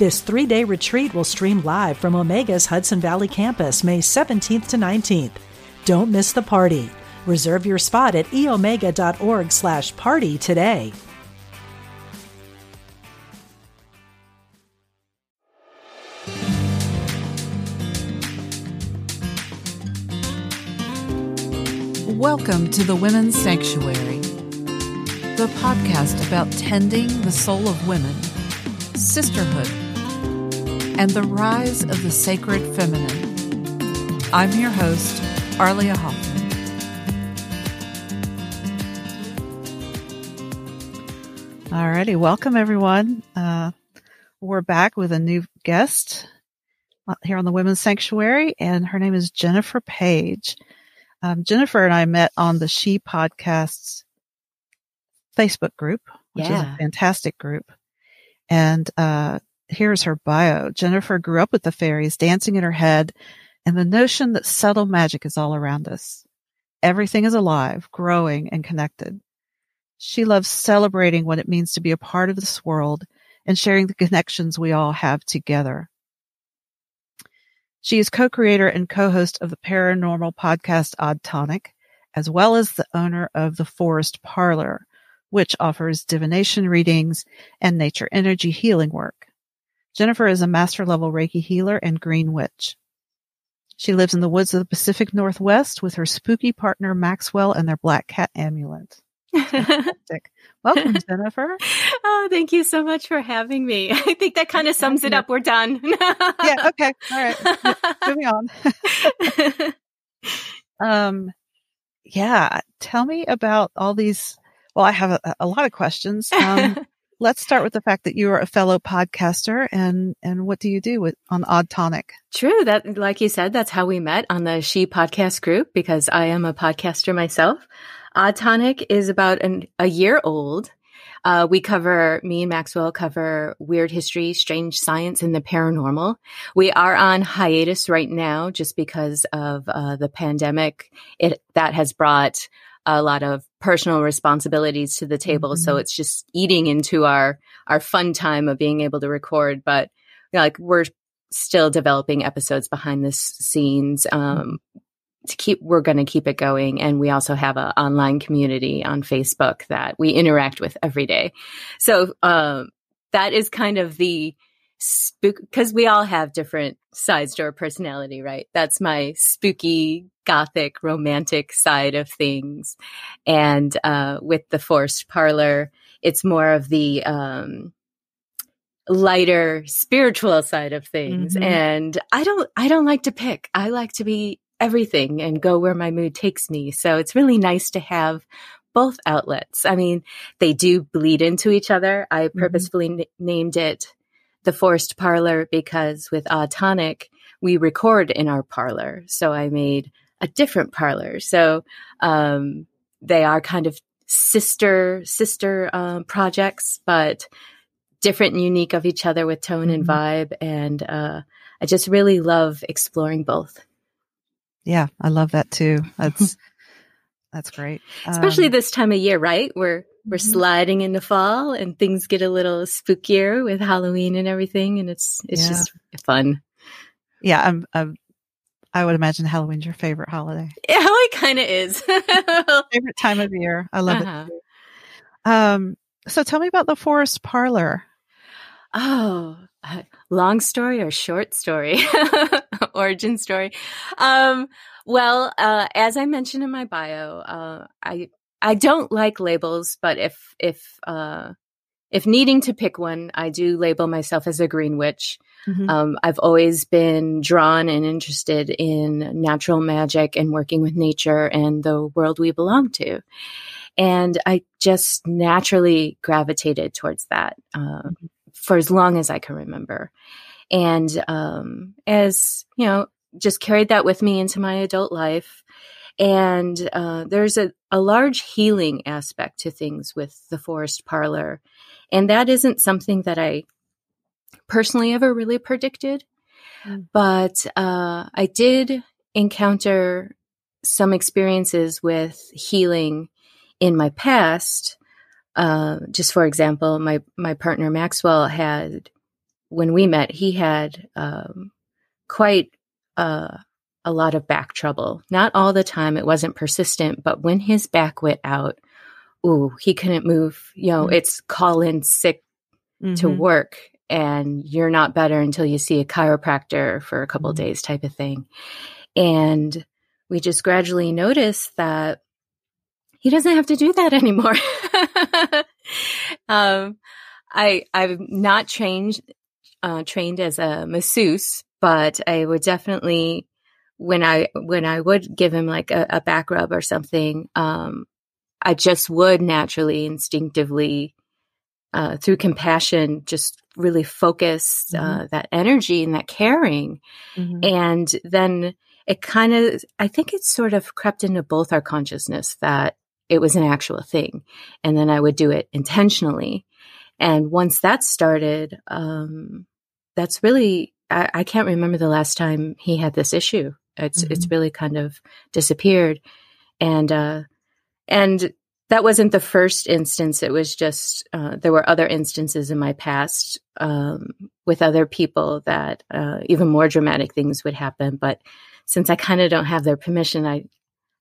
This three day retreat will stream live from Omega's Hudson Valley campus May 17th to 19th. Don't miss the party. Reserve your spot at eomega.org slash party today. Welcome to the Women's Sanctuary, the podcast about tending the soul of women, sisterhood, and the rise of the sacred feminine. I'm your host, Arlia Hoffman. Alrighty, welcome everyone. Uh, we're back with a new guest uh, here on the Women's Sanctuary, and her name is Jennifer Page. Um, Jennifer and I met on the She Podcasts Facebook group, which yeah. is a fantastic group. And uh, here's her bio. Jennifer grew up with the fairies dancing in her head and the notion that subtle magic is all around us. Everything is alive, growing, and connected. She loves celebrating what it means to be a part of this world and sharing the connections we all have together. She is co-creator and co-host of the paranormal podcast Odd Tonic, as well as the owner of the Forest Parlour, which offers divination readings and nature energy healing work. Jennifer is a master level Reiki healer and green witch. She lives in the woods of the Pacific Northwest with her spooky partner Maxwell and their black cat amulet. Welcome, Jennifer. Oh, thank you so much for having me. I think that kind of sums it up. We're done. yeah. Okay. All right. Moving on. um, yeah. Tell me about all these. Well, I have a, a lot of questions. Um, let's start with the fact that you are a fellow podcaster and and what do you do with on odd tonic true that like you said that's how we met on the she podcast group because i am a podcaster myself odd tonic is about an, a year old uh, we cover, me and Maxwell cover weird history, strange science, and the paranormal. We are on hiatus right now just because of uh, the pandemic. It that has brought a lot of personal responsibilities to the table. Mm-hmm. So it's just eating into our, our fun time of being able to record. But you know, like we're still developing episodes behind the scenes. Um, to keep, we're going to keep it going. And we also have an online community on Facebook that we interact with every day. So, um, that is kind of the, spook because we all have different sides to our personality, right? That's my spooky, gothic, romantic side of things. And uh, with the forest parlour, it's more of the um, lighter, spiritual side of things. Mm-hmm. And I don't, I don't like to pick. I like to be everything and go where my mood takes me. So it's really nice to have both outlets. I mean, they do bleed into each other. I mm-hmm. purposefully n- named it the forest parlour because with Odd Tonic, we record in our parlor. So I made a different parlor. So um, they are kind of sister sister um, projects, but different and unique of each other with tone and mm-hmm. vibe. And uh, I just really love exploring both. Yeah, I love that too. That's that's great. Especially um, this time of year, right? We're we're mm-hmm. sliding into fall and things get a little spookier with Halloween and everything. And it's, it's yeah. just fun. Yeah. I'm, I'm, I would imagine Halloween's your favorite holiday. Yeah, it kind of is. favorite time of year. I love uh-huh. it. Um, so tell me about the forest parlour. Oh, uh, long story or short story? Origin story. Um, well, uh, as I mentioned in my bio, uh, I I don't like labels, but if if uh, if needing to pick one, I do label myself as a green witch. Mm-hmm. Um, I've always been drawn and interested in natural magic and working with nature and the world we belong to. And I just naturally gravitated towards that uh, mm-hmm. for as long as I can remember. And um, as you know, just carried that with me into my adult life. And uh, there's a, a large healing aspect to things with the forest parlour. And that isn't something that I personally ever really predicted. Mm. But uh, I did encounter some experiences with healing in my past. Uh, just for example, my my partner Maxwell had, when we met, he had um, quite uh, a lot of back trouble. Not all the time; it wasn't persistent. But when his back went out, ooh, he couldn't move. You know, mm-hmm. it's call in sick mm-hmm. to work, and you're not better until you see a chiropractor for a couple mm-hmm. days, type of thing. And we just gradually noticed that he doesn't have to do that anymore. um, I I've not trained uh, trained as a masseuse, but I would definitely when I when I would give him like a, a back rub or something, um, I just would naturally, instinctively, uh, through compassion, just really focus uh, mm-hmm. that energy and that caring, mm-hmm. and then it kind of, I think it sort of crept into both our consciousness that it was an actual thing. And then I would do it intentionally. And once that started, um, that's really, I, I, can't remember the last time he had this issue. It's, mm-hmm. it's really kind of disappeared. And, uh, and that wasn't the first instance. It was just, uh, there were other instances in my past, um, with other people that, uh, even more dramatic things would happen. But since I kind of don't have their permission, I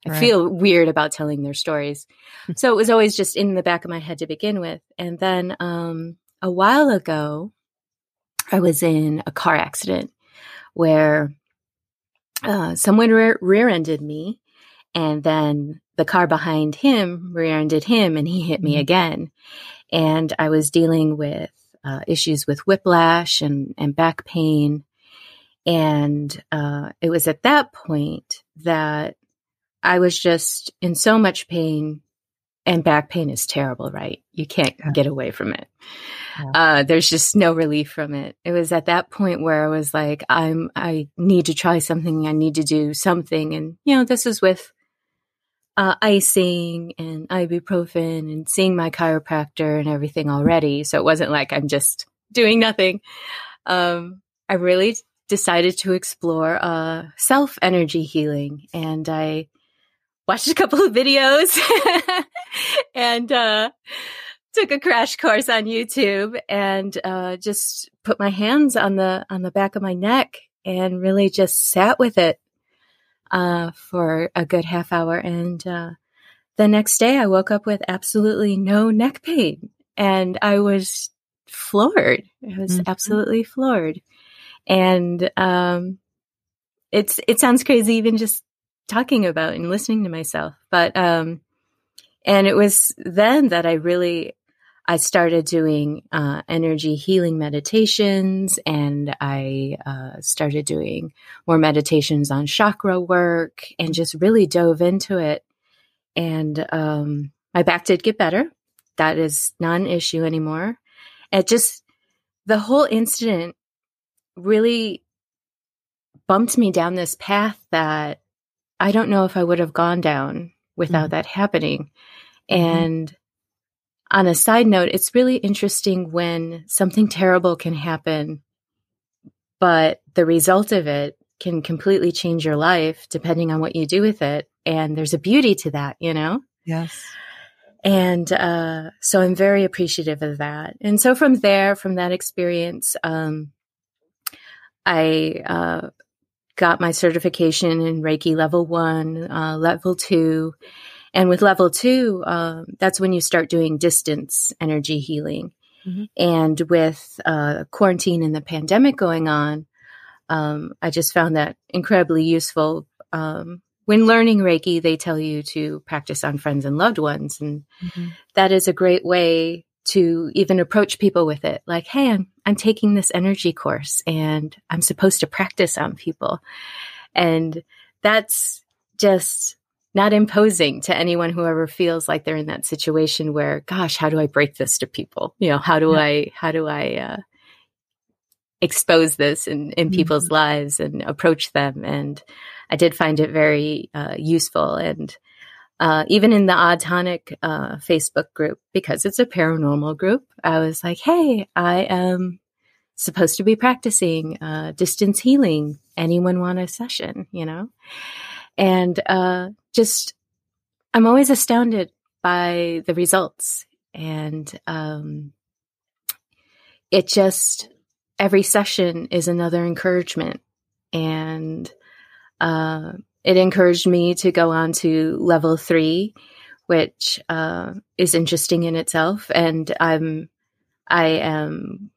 I right. feel weird about telling their stories. so it was always just in the back of my head to begin with. And then um, a while ago, I was in a car accident where uh, someone rear ended me, and then the car behind him rear ended him, and he hit me mm-hmm. again. And I was dealing with uh, issues with whiplash and, and back pain. And uh, it was at that point that I was just in so much pain. And back pain is terrible, right? You can't yeah. get away from it. Yeah. Uh, there's just no relief from it. It was at that point where I was like, I'm, I need to try something. I need to do something. And, you know, this is with uh, icing and ibuprofen and seeing my chiropractor and everything already. So it wasn't like I'm just doing nothing. Um, I really decided to explore uh, self energy healing, and I watched a couple of videos and uh, took a crash course on YouTube, and uh, just put my hands on the on the back of my neck and really just sat with it uh, for a good half hour. And uh, the next day, I woke up with absolutely no neck pain, and I was floored. I was mm-hmm. absolutely floored and um, it's it sounds crazy even just talking about and listening to myself, but um, and it was then that I really I started doing uh, energy healing meditations, and I uh, started doing more meditations on chakra work, and just really dove into it. And um, my back did get better. That is not an issue anymore. It just the whole incident really bumped me down this path that I don't know if I would have gone down without mm-hmm. that happening. Mm-hmm. And on a side note, it's really interesting when something terrible can happen, but the result of it can completely change your life depending on what you do with it. And there's a beauty to that, you know? Yes. And uh, so I'm very appreciative of that. And so from there, from that experience, um, I uh, got my certification in Reiki level one, uh, level two. And with level two, uh, that's when you start doing distance energy healing. Mm-hmm. And with uh, quarantine and the pandemic going on, um, I just found that incredibly useful. Um, when learning Reiki, they tell you to practice on friends and loved ones. And mm-hmm. that is a great way to even approach people with it like hey i'm i'm taking this energy course and i'm supposed to practice on people and that's just not imposing to anyone who ever feels like they're in that situation where gosh how do i break this to people you know how do yeah. i how do i uh, expose this in, in mm-hmm. people's lives and approach them. And I did find it very uh, useful. And uh, even in the Odd Tonic uh, Facebook group, because it's a paranormal group, I was like, hey, I am supposed to be practicing uh, distance healing. Anyone want a session, you know? And uh, just, I'm always astounded by the results. And um, it just, every session is another encouragement. And uh, it encouraged me to go on to level three, which uh, is interesting in itself. And I'm, I am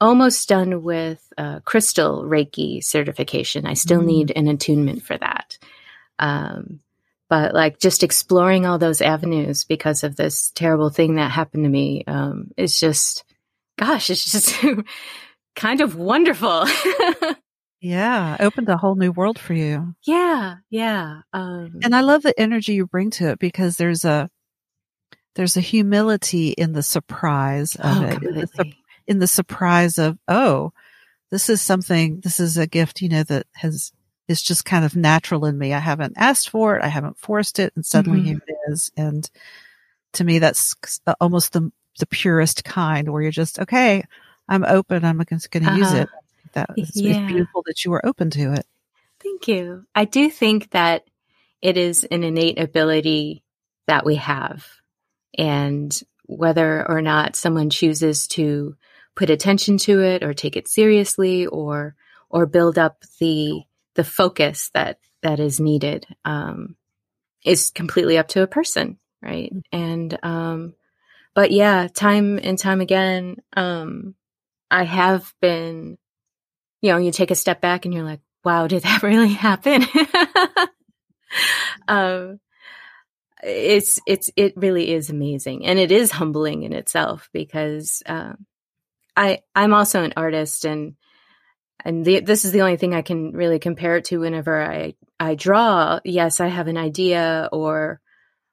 almost done with uh, crystal Reiki certification. I still mm. need an attunement for that. Um, but like just exploring all those avenues because of this terrible thing that happened to me um, is just, gosh, it's just kind of wonderful. Yeah, opened a whole new world for you. Yeah, yeah. Um, and I love the energy you bring to it because there's a there's a humility in the surprise of oh, it, in the, in the surprise of oh, this is something, this is a gift, you know, that has is just kind of natural in me. I haven't asked for it, I haven't forced it, and suddenly mm-hmm. it is. And to me, that's almost the the purest kind, where you're just okay. I'm open. I'm just going to uh-huh. use it that it's, yeah. beautiful that you were open to it. Thank you. I do think that it is an innate ability that we have. And whether or not someone chooses to put attention to it or take it seriously or or build up the the focus that that is needed um, is completely up to a person, right? Mm-hmm. And um, but yeah, time and time again, um, I have been you know, you take a step back and you're like, wow, did that really happen? um, it's, it's, it really is amazing. And it is humbling in itself because, uh, I, I'm also an artist and, and the, this is the only thing I can really compare it to whenever I, I draw. Yes, I have an idea or,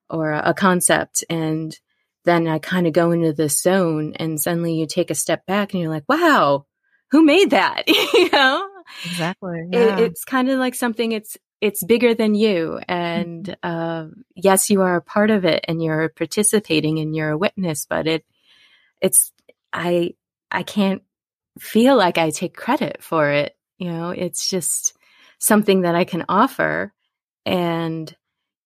or a concept and then I kind of go into this zone and suddenly you take a step back and you're like, wow, who made that? you know? Exactly. Yeah. It, it's kind of like something it's, it's bigger than you. And, mm-hmm. uh, yes, you are a part of it and you're participating and you're a witness, but it, it's, I, I can't feel like I take credit for it. You know, it's just something that I can offer. And,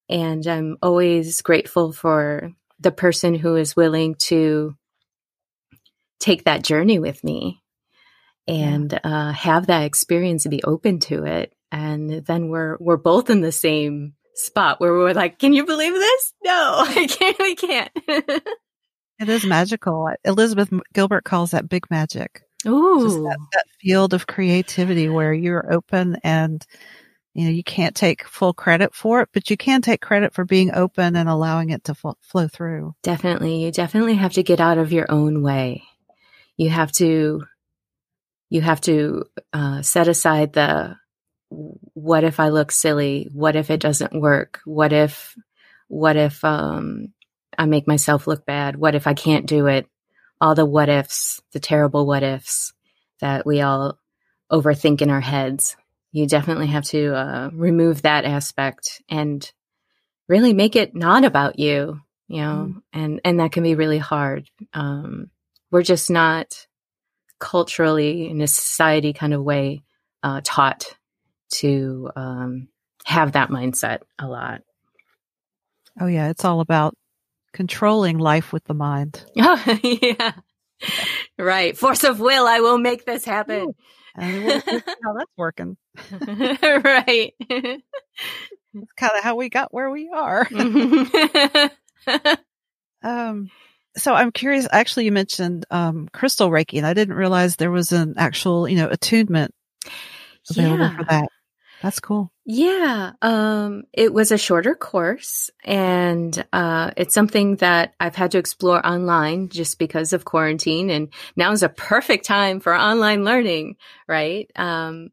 and I'm always grateful for the person who is willing to take that journey with me and uh, have that experience and be open to it. And then we're we're both in the same spot where we're like, "Can you believe this? No, I can't. We can't." it is magical. Elizabeth Gilbert calls that big magic. Ooh, that, that field of creativity where you're open and you know you can't take full credit for it but you can take credit for being open and allowing it to flow through definitely you definitely have to get out of your own way you have to you have to uh, set aside the what if I look silly? What if it doesn't work? What if, what if um, I make myself look bad? What if I can't do it? All the what ifs, the terrible what ifs that we all overthink in our heads. You definitely have to uh, remove that aspect and really make it not about you, you know, mm. and, and that can be really hard. Um, we're just not culturally in a society kind of way uh, taught to um, have that mindset a lot. Oh yeah, it's all about controlling life with the mind. Oh yeah, right. Force of will. I will make this happen. how that's working. right. It's kind of how we got where we are. um, so I'm curious. Actually, you mentioned um, crystal Reiki, and I didn't realize there was an actual, you know, attunement available yeah. for that. That's cool. Yeah. Um, it was a shorter course and, uh, it's something that I've had to explore online just because of quarantine. And now is a perfect time for online learning, right? Um,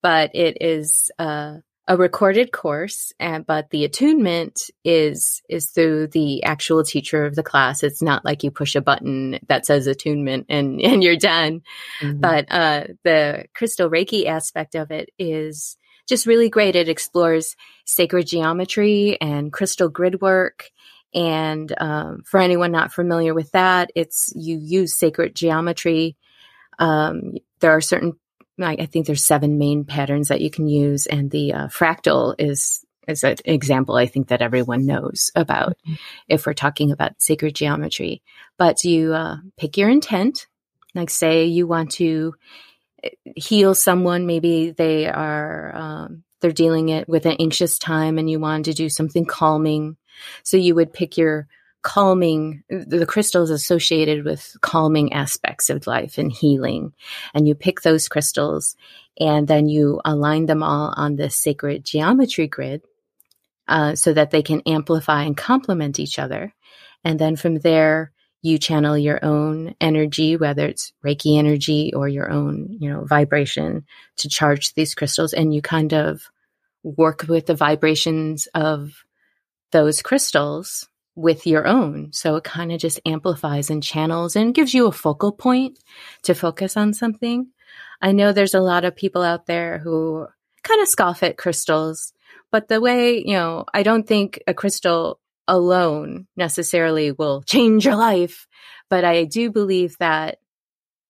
but it is, uh, a recorded course, and, but the attunement is is through the actual teacher of the class. It's not like you push a button that says attunement and and you're done. Mm-hmm. But uh, the crystal Reiki aspect of it is just really great. It explores sacred geometry and crystal grid work. And um, for anyone not familiar with that, it's you use sacred geometry. Um, there are certain I think there's seven main patterns that you can use, and the uh, fractal is is an example I think that everyone knows about mm-hmm. if we're talking about sacred geometry. But you uh, pick your intent, like say you want to eh, heal someone, maybe they are um, they're dealing it with an anxious time, and you want to do something calming. So you would pick your calming, the crystals associated with calming aspects of life and healing. And you pick those crystals and then you align them all on this sacred geometry grid uh, so that they can amplify and complement each other. And then from there, you channel your own energy, whether it's Reiki energy or your own, you know, vibration to charge these crystals. And you kind of work with the vibrations of those crystals with your own. So it kind of just amplifies and channels and gives you a focal point to focus on something. I know there's a lot of people out there who kind of scoff at crystals, but the way, you know, I don't think a crystal alone necessarily will change your life, but I do believe that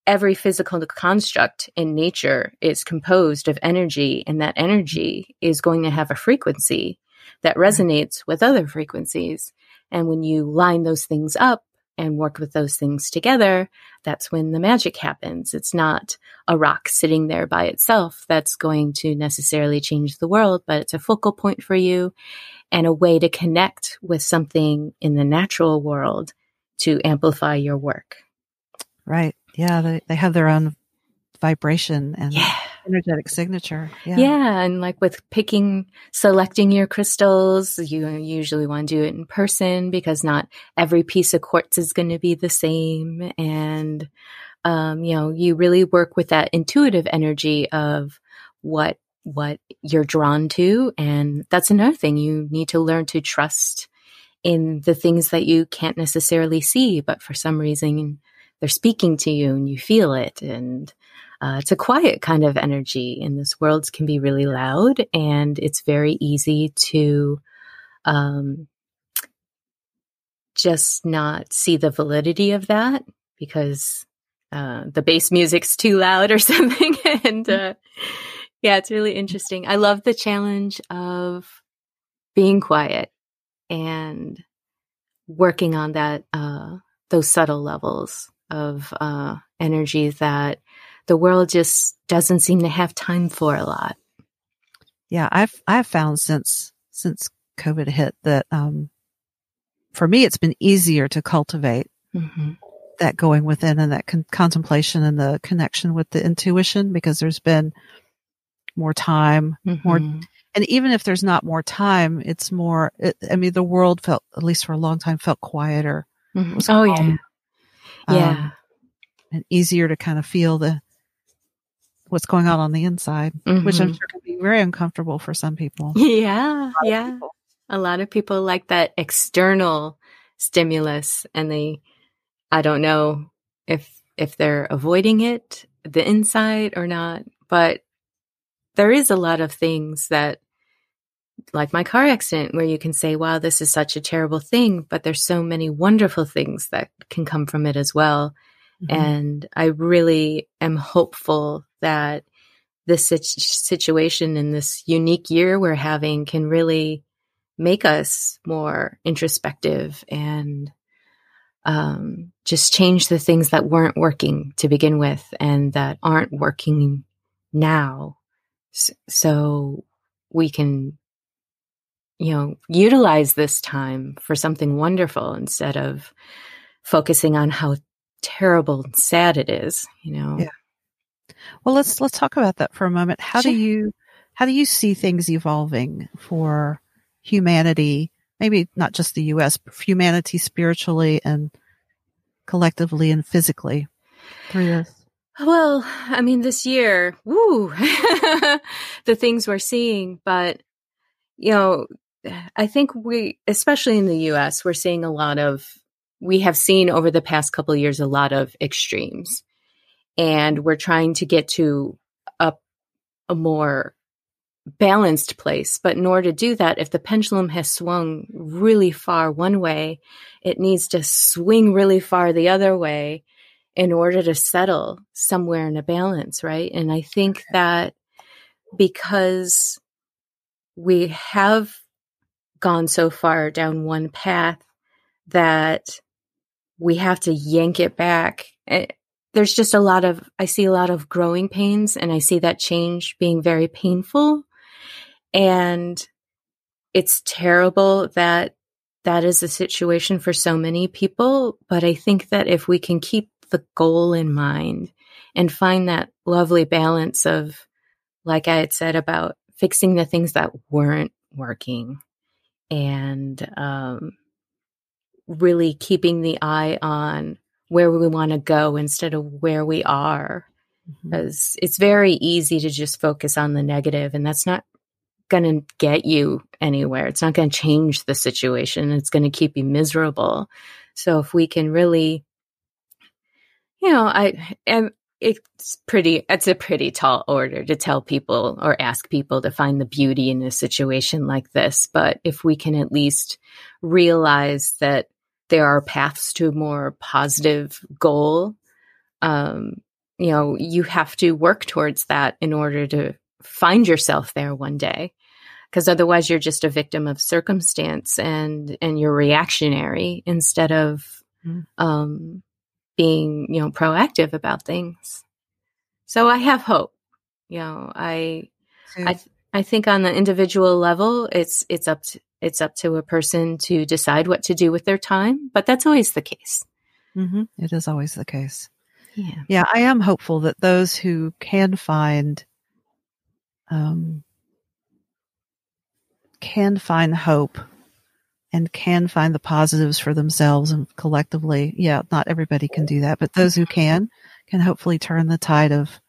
every physical construct in nature is composed of energy and that energy is going to have a frequency that resonates with other frequencies. And when you line those things up and work with those things together, that's when the magic happens. It's not a rock sitting there by itself that's going to necessarily change the world, but it's a focal point for you and a way to connect with something in the natural world to amplify your work. Right. Yeah. They, they have their own vibration and yeah energetic signature. Yeah. yeah. And like with picking, selecting your crystals, you usually want to do it in person because not every piece of quartz is going to be the same. And, um, you know, you really work with that intuitive energy of what, what you're drawn to. And that's another thing you need to learn to trust in the things that you can't necessarily see, but for some reason they're speaking to you and you feel it. And, uh, it's a quiet kind of energy, and this world can be really loud, and it's very easy to um, just not see the validity of that because uh, the bass music's too loud or something. and uh, yeah, it's really interesting. I love the challenge of being quiet and working on that uh, those subtle levels of uh, energy that the world just doesn't seem to have time for a lot. Yeah, I've I've found since since COVID hit that um, for me it's been easier to cultivate mm-hmm. that going within and that con- contemplation and the connection with the intuition because there's been more time, mm-hmm. more and even if there's not more time, it's more. It, I mean, the world felt, at least for a long time, felt quieter. Mm-hmm. Oh yeah, yeah, um, and easier to kind of feel the what's going on on the inside, mm-hmm. which I'm mm-hmm. sure can be very uncomfortable for some people. Yeah. A yeah. A lot of people like that external stimulus and they, I don't know if, if they're avoiding it, the inside or not, but there is a lot of things that like my car accident where you can say wow this is such a terrible thing but there's so many wonderful things that can come from it as well mm-hmm. and i really am hopeful that this situation and this unique year we're having can really make us more introspective and um, just change the things that weren't working to begin with and that aren't working now so we can you know utilize this time for something wonderful instead of focusing on how terrible and sad it is you know yeah well, let's let's talk about that for a moment. How sure. do you how do you see things evolving for humanity? Maybe not just the U.S., but humanity spiritually and collectively and physically through this. Well, I mean, this year, woo, the things we're seeing, but you know, I think we, especially in the US, we're seeing a lot of, we have seen over the past couple of years a lot of extremes. And we're trying to get to a, a more balanced place. But in order to do that, if the pendulum has swung really far one way, it needs to swing really far the other way in order to settle somewhere in a balance, right? And I think that because we have gone so far down one path that we have to yank it back. Eh, there's just a lot of, I see a lot of growing pains and I see that change being very painful. And it's terrible that that is the situation for so many people. But I think that if we can keep the goal in mind and find that lovely balance of, like I had said about fixing the things that weren't working and um, really keeping the eye on where we want to go instead of where we are. Because mm-hmm. it's very easy to just focus on the negative, and that's not going to get you anywhere. It's not going to change the situation. It's going to keep you miserable. So if we can really, you know, I am it's pretty it's a pretty tall order to tell people or ask people to find the beauty in a situation like this but if we can at least realize that there are paths to a more positive goal um, you know you have to work towards that in order to find yourself there one day because otherwise you're just a victim of circumstance and and you're reactionary instead of mm. um, being you know proactive about things. So i have hope you know i i i think on the individual level it's it's up to it's up to a person to decide what to do with their time but that's always the case. Mm-hmm. it is always the case. Yeah. Yeah i am hopeful that those who can find um can find hope and can find the positives for themselves and collectively. Yeah, not everybody can do that, but those who can can hopefully turn the tide of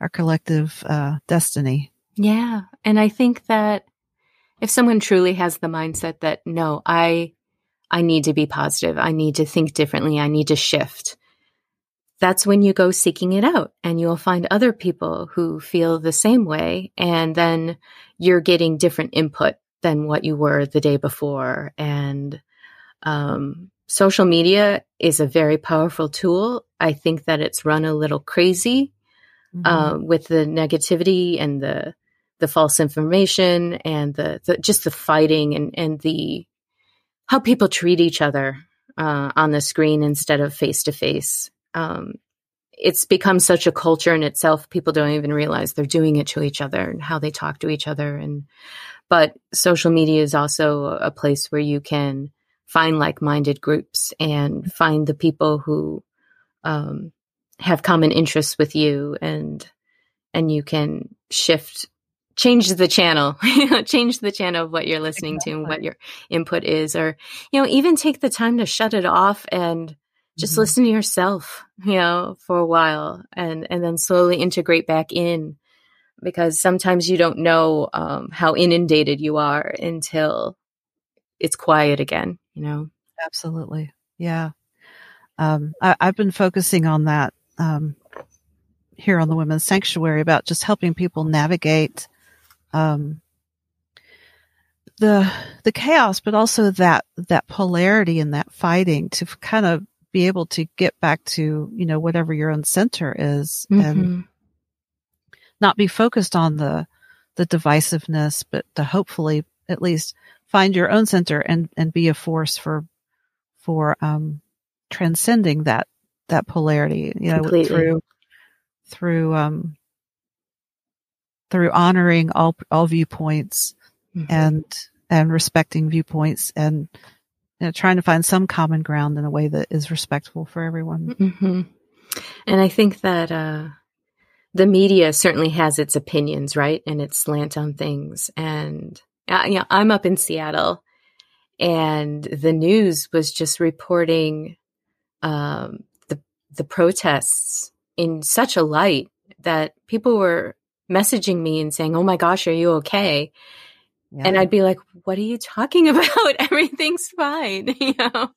our collective uh, destiny. Yeah, and I think that if someone truly has the mindset that no, I I need to be positive, I need to think differently, I need to shift. That's when you go seeking it out and you'll find other people who feel the same way and then you're getting different input than what you were the day before. And um, social media is a very powerful tool. I think that it's run a little crazy mm-hmm. uh, with the negativity and the the false information and the, the just the fighting and and the how people treat each other uh, on the screen instead of face to face. It's become such a culture in itself. People don't even realize they're doing it to each other and how they talk to each other. And but social media is also a place where you can find like-minded groups and find the people who um, have common interests with you and and you can shift change the channel change the channel of what you're listening exactly. to and what your input is or you know even take the time to shut it off and just mm-hmm. listen to yourself you know for a while and and then slowly integrate back in because sometimes you don't know um, how inundated you are until it's quiet again, you know? Absolutely. Yeah. Um, I, have been focusing on that um, here on the Women's Sanctuary about just helping people navigate um, the the chaos, but also that that polarity and that fighting to kind of be able to get back to you know whatever your own center is mm-hmm. and not be focused on the the divisiveness, but to hopefully at least find your own center and and be a force for for um transcending that that polarity, you know, Completely. through through um through honoring all all viewpoints mm-hmm. and and respecting viewpoints and you know, trying to find some common ground in a way that is respectful for everyone. Mm-hmm. And I think that uh, the media certainly has its opinions, right? And its slant on things. And uh, you know, I'm up in Seattle and the news was just reporting um, the the protests in such a light that people were messaging me and saying, "Oh my gosh, are you okay?" Yeah. And I'd be like, what are you talking about? Everything's fine. you know?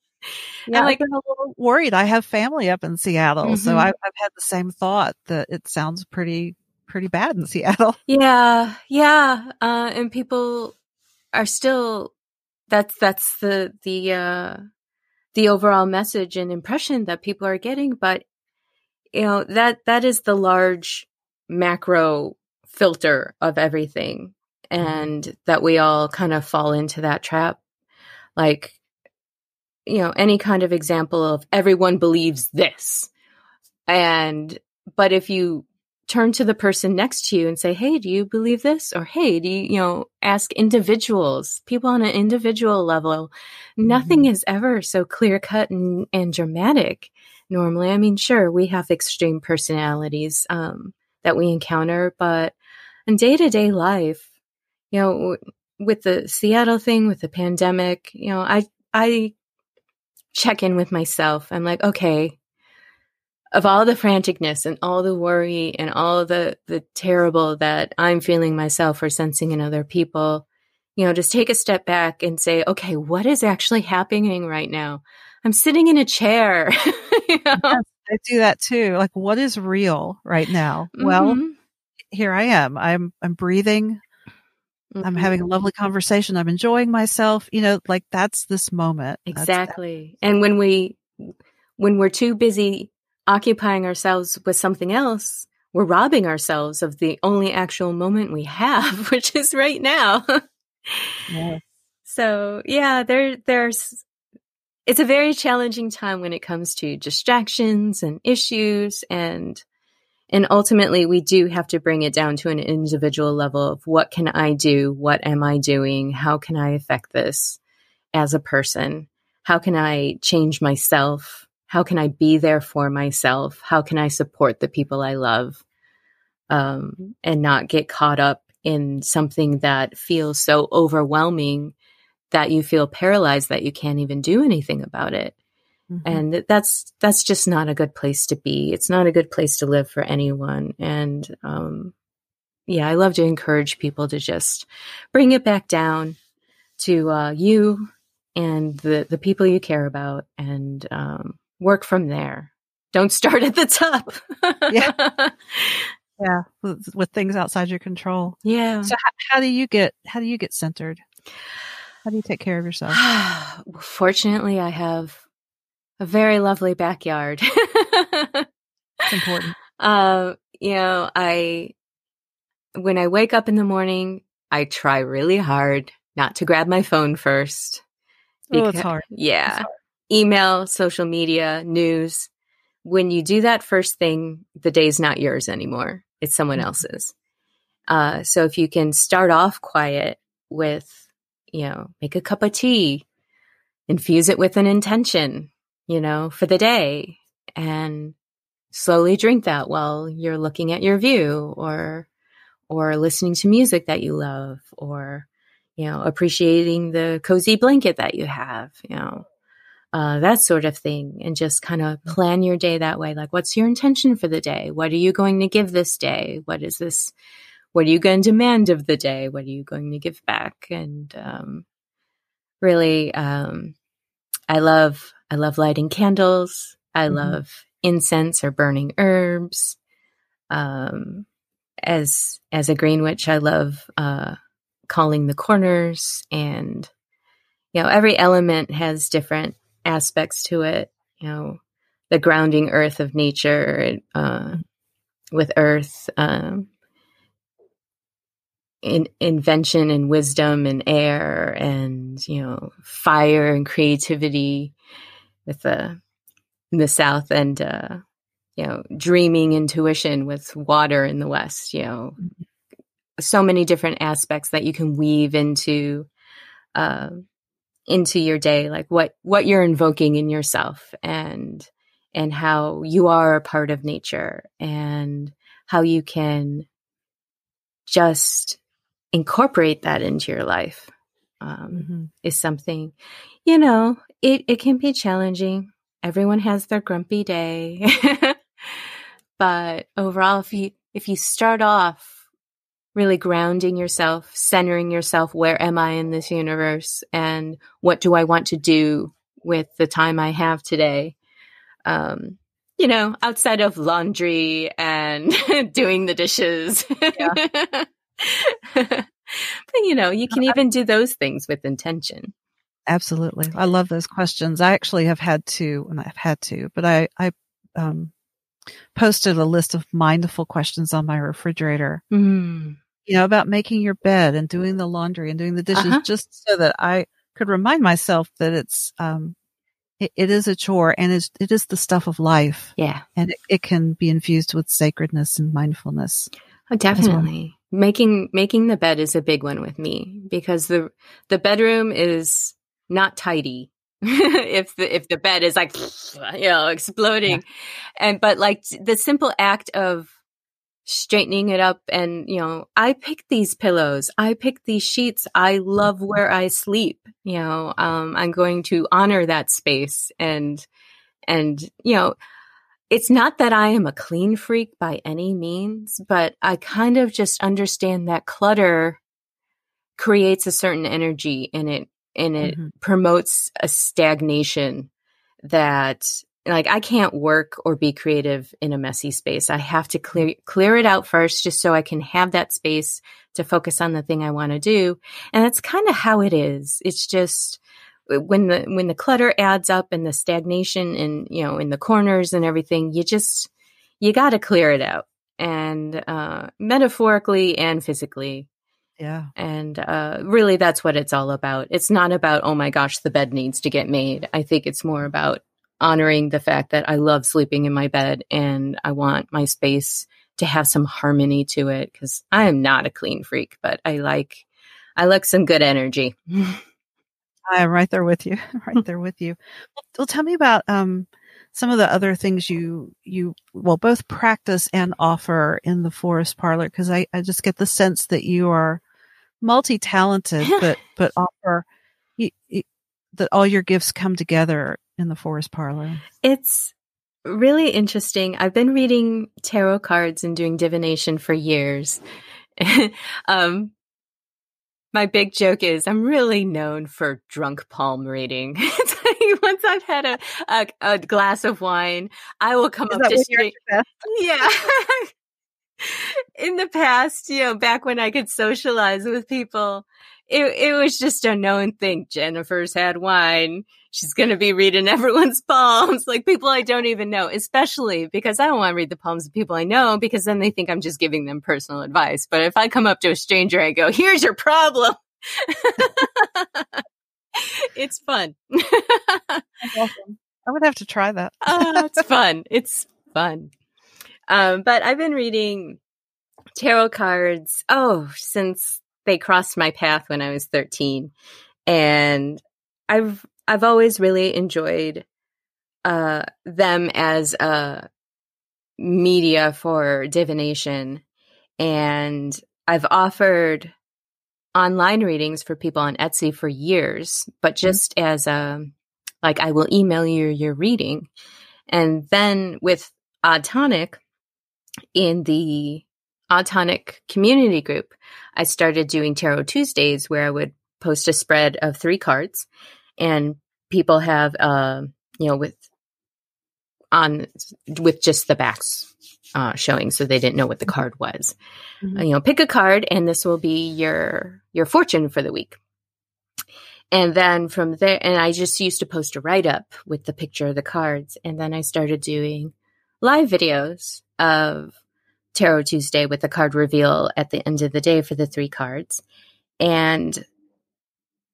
Yeah, like, I've been a little worried. I have family up in Seattle, mm-hmm. so I've, I've had the same thought that it sounds pretty pretty bad in Seattle. Yeah, yeah, uh, and people are still. That's that's the the uh, the overall message and impression that people are getting, but you know that that is the large macro filter of everything mm-hmm. and that we all kind of fall into that trap like you know any kind of example of everyone believes this. And but if you turn to the person next to you and say hey do you believe this? or hey do you you know ask individuals people on an individual level. Mm-hmm. nothing is ever so clear cut and, and dramatic normally. I mean sure we have extreme personalities um, that we encounter but in day-to-day life you know with the seattle thing with the pandemic you know i i check in with myself. I'm like, okay, of all the franticness and all the worry and all the the terrible that I'm feeling myself or sensing in other people, you know, just take a step back and say, okay, what is actually happening right now? I'm sitting in a chair. you know? yes, I do that too. Like, what is real right now? Mm-hmm. Well, here I am. I'm I'm breathing. Mm-hmm. I'm having a lovely conversation. I'm enjoying myself. You know, like that's this moment. Exactly. And when we, when we're too busy occupying ourselves with something else, we're robbing ourselves of the only actual moment we have, which is right now. yeah. So yeah, there, there's, it's a very challenging time when it comes to distractions and issues and and ultimately, we do have to bring it down to an individual level of what can I do? What am I doing? How can I affect this as a person? How can I change myself? How can I be there for myself? How can I support the people I love? Um, and not get caught up in something that feels so overwhelming that you feel paralyzed that you can't even do anything about it. Mm-hmm. And that's that's just not a good place to be. It's not a good place to live for anyone. And um, yeah, I love to encourage people to just bring it back down to uh, you and the the people you care about, and um, work from there. Don't start at the top. yeah. Yeah, with, with, things outside your control. Yeah. So how, how do you get how do you get centered? How do you take care of yourself? Fortunately, I have a very lovely backyard. it's important. Uh, you know, I, when I wake up in the morning, I try really hard not to grab my phone first. Because, oh, it's hard. Yeah. It's hard. Email, social media, news. When you do that first thing, the day's not yours anymore. It's someone mm-hmm. else's. Uh, so if you can start off quiet with, you know, make a cup of tea, infuse it with an intention, you know, for the day and slowly drink that while you're looking at your view or or listening to music that you love or you know appreciating the cozy blanket that you have you know uh, that sort of thing and just kind of plan your day that way. Like what's your intention for the day? What are you going to give this day? What is this what are you going to demand of the day? What are you going to give back? And um, really um, i love I love lighting candles. I mm-hmm. love incense or burning herbs. Um, as as a green witch, I love uh, calling the corners, and you know, every element has different aspects to it. You know, the grounding earth of nature uh, with earth, um, in, invention and wisdom and air, and you know, fire and creativity with the in the south and uh, you know dreaming intuition with water in the west you know so many different aspects that you can weave into uh, into your day like what what you're invoking in yourself and and how you are a part of nature and how you can just incorporate that into your life um, mm-hmm. is something you know it, it can be challenging. Everyone has their grumpy day. but overall, if you, if you start off really grounding yourself, centering yourself. Where am I in this universe? And what do I want to do with the time I have today? Um, you know, outside of laundry and doing the dishes. but, you know, you can even do those things with intention. Absolutely. I love those questions. I actually have had to, and I've had to, but I, I, um, posted a list of mindful questions on my refrigerator. Mm. You know, about making your bed and doing the laundry and doing the dishes uh-huh. just so that I could remind myself that it's, um, it, it is a chore and it's, it is the stuff of life. Yeah. And it, it can be infused with sacredness and mindfulness. Oh, definitely. Well. Making, making the bed is a big one with me because the, the bedroom is not tidy. if the if the bed is like you know exploding yeah. and but like the simple act of straightening it up and you know i pick these pillows i pick these sheets i love where i sleep you know um, i'm going to honor that space and and you know it's not that i am a clean freak by any means but i kind of just understand that clutter creates a certain energy and it and it mm-hmm. promotes a stagnation that like I can't work or be creative in a messy space. I have to clear clear it out first just so I can have that space to focus on the thing I want to do. And that's kind of how it is. It's just when the when the clutter adds up and the stagnation and you know in the corners and everything, you just you got to clear it out. And uh metaphorically and physically. Yeah. And uh really that's what it's all about. It's not about oh my gosh, the bed needs to get made. I think it's more about honoring the fact that I love sleeping in my bed and I want my space to have some harmony to it because I am not a clean freak, but I like I like some good energy. I'm right there with you. right there with you. Well, tell me about um, some of the other things you you well both practice and offer in the forest parlour because I, I just get the sense that you are multi talented, but but offer you, you, that all your gifts come together in the forest parlour? It's really interesting. I've been reading tarot cards and doing divination for years. um, my big joke is I'm really known for drunk palm reading. Once I've had a, a, a, glass of wine, I will come is up to street. Yeah. In the past, you know, back when I could socialize with people, it, it was just a known thing. Jennifer's had wine. She's going to be reading everyone's palms, like people I don't even know, especially because I don't want to read the palms of people I know because then they think I'm just giving them personal advice. But if I come up to a stranger, I go, here's your problem. it's fun. awesome. I would have to try that. uh, it's fun. It's fun. Um, but I've been reading tarot cards, oh, since they crossed my path when I was 13. And I've I've always really enjoyed uh, them as a media for divination. And I've offered online readings for people on Etsy for years, but mm-hmm. just mm-hmm. as a like I will email you your reading. And then with Odd Tonic in the Odd Tonic community group, I started doing Tarot Tuesdays where I would post a spread of three cards and people have, uh, you know, with on with just the backs uh, showing, so they didn't know what the card was. Mm-hmm. You know, pick a card, and this will be your your fortune for the week. And then from there, and I just used to post a write up with the picture of the cards, and then I started doing live videos of Tarot Tuesday with the card reveal at the end of the day for the three cards. And,